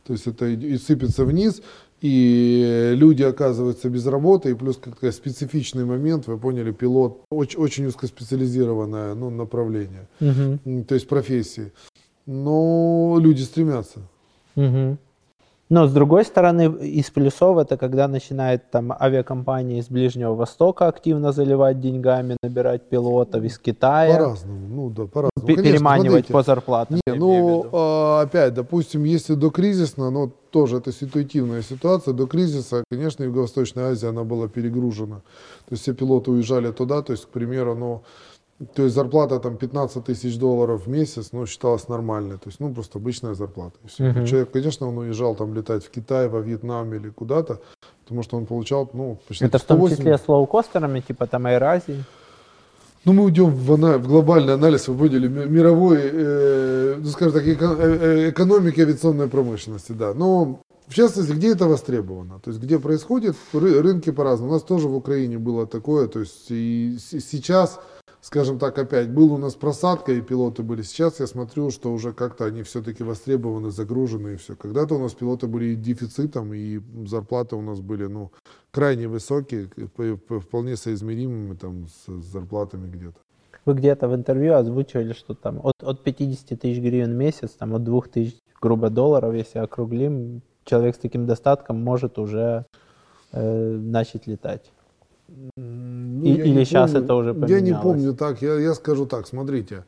то есть это и сыпется вниз, и люди оказываются без работы, и плюс как специфичный момент, вы поняли, пилот, очень, очень узкоспециализированное ну, направление, м, то есть профессии. Но люди стремятся. Мгм. Но с другой стороны, из плюсов это когда начинает там авиакомпании из Ближнего Востока активно заливать деньгами, набирать пилотов из Китая, По-разному, ну да, по-разному. пе- Конечно, переманивать смотрите. по зарплатам. Не, ну, а, опять, допустим, если до кризисно, но тоже это ситуативная ситуация, до кризиса, конечно, Юго-Восточная Азия, она была перегружена. То есть все пилоты уезжали туда, то есть, к примеру, ну, то есть зарплата там 15 тысяч долларов в месяц, ну, считалась нормальной, то есть, ну, просто обычная зарплата. Мгм. Человек, конечно, он уезжал там летать в Китай, во Вьетнам или куда-то, потому что он получал, ну, почти Это в том 180. числе с лоукостерами, типа там Аэразии. Ну, мы уйдем в, ана- в глобальный анализ, вы ми- мировой, э, ну, скажем так, эко- э, э, экономики авиационной промышленности, да. Но, в частности, где это востребовано? То есть, где происходит, ры- рынки по-разному. У нас тоже в Украине было такое, то есть, и с- сейчас, скажем так, опять, был у нас просадка, и пилоты были. Сейчас я смотрю, что уже как-то они все-таки востребованы, загружены, и все. Когда-то у нас пилоты были дефицитом, и зарплаты у нас были, ну, крайне высокие, по- по- вполне соизмеримыми там с зарплатами где-то. Вы где-то в интервью озвучивали, что там от, от 50 тысяч гривен в месяц, там от 2 тысяч, грубо, долларов, если округлим, человек с таким достатком может уже э, начать летать. Ну, И- или не щас помню. это уже Я не поменялось? помню так, я, я скажу так, смотрите.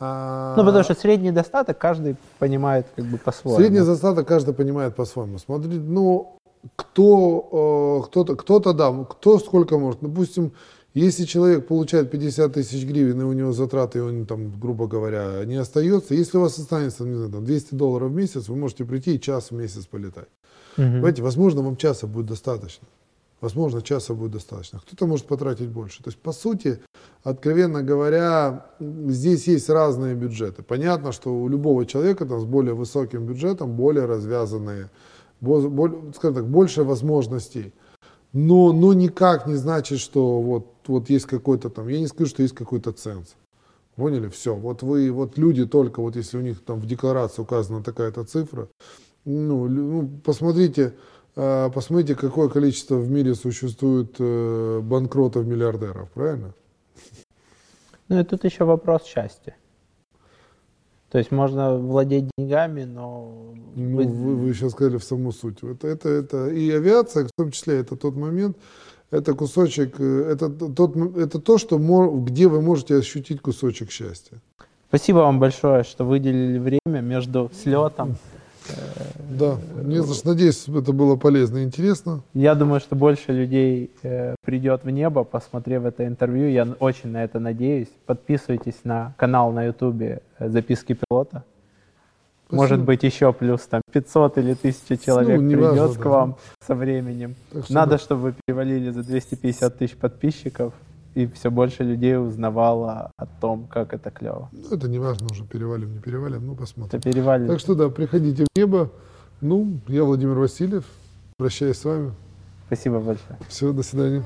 А, Ну, потому что средний достаток каждый понимает как бы по-своему. Средний застаток каждый понимает по-своему. Смотри, ну, кто, э, кто-то, кто-то, да, кто сколько может. Допустим, если человек получает 50 тысяч гривен, и у него затраты, и он там, грубо говоря, не остается, если у вас останется, не знаю, там, 200 долларов в месяц, вы можете прийти и час в месяц полетать. Мгм. Понимаете, возможно, вам часа будет достаточно. Возможно, часа будет достаточно. Кто-то может потратить больше. То есть, по сути, откровенно говоря, здесь есть разные бюджеты. Понятно, что у любого человека там, с более высоким бюджетом более развязанные, бо- боль- скажем так, больше возможностей. Но, но никак не значит, что вот, вот есть какой-то там, я не скажу, что есть какой-то ценз. Поняли? Все. Вот вы, вот люди только, вот если у них там в декларации указана такая-то цифра, ну, ну, посмотрите, посмотрите, какое количество в мире существует э, банкротов миллиардеров, правильно? Ну и тут еще вопрос счастья. То есть можно владеть деньгами, но Ну, вы, вы сейчас сказали в саму суть. Это, это, это и авиация, в том числе, это тот момент, это кусочек, э, это, тот, это то, что где вы можете ощутить кусочек счастья. Спасибо вам большое, что выделили время между слетом. Да, не за что. Надеюсь, это было полезно и интересно. Я думаю, что больше людей э, придет в небо, посмотрев это интервью. Я очень на это надеюсь. Подписывайтесь на канал на ютубе э, «Записки пилота». Может Спасибо. быть, еще плюс там 500 или 1000 человек Ну, придет к да. вам со временем. Так Надо, да. чтобы вы перевалили за 250 тысяч подписчиков, и все больше людей узнавало о том, как это клево. Ну, это не важно уже, перевалим, не перевалим, ну посмотрим. Это перевалили. Так что да, приходите в небо. Ну, я Владимир Васильев. Прощаюсь с вами. Спасибо большое. Все, до свидания.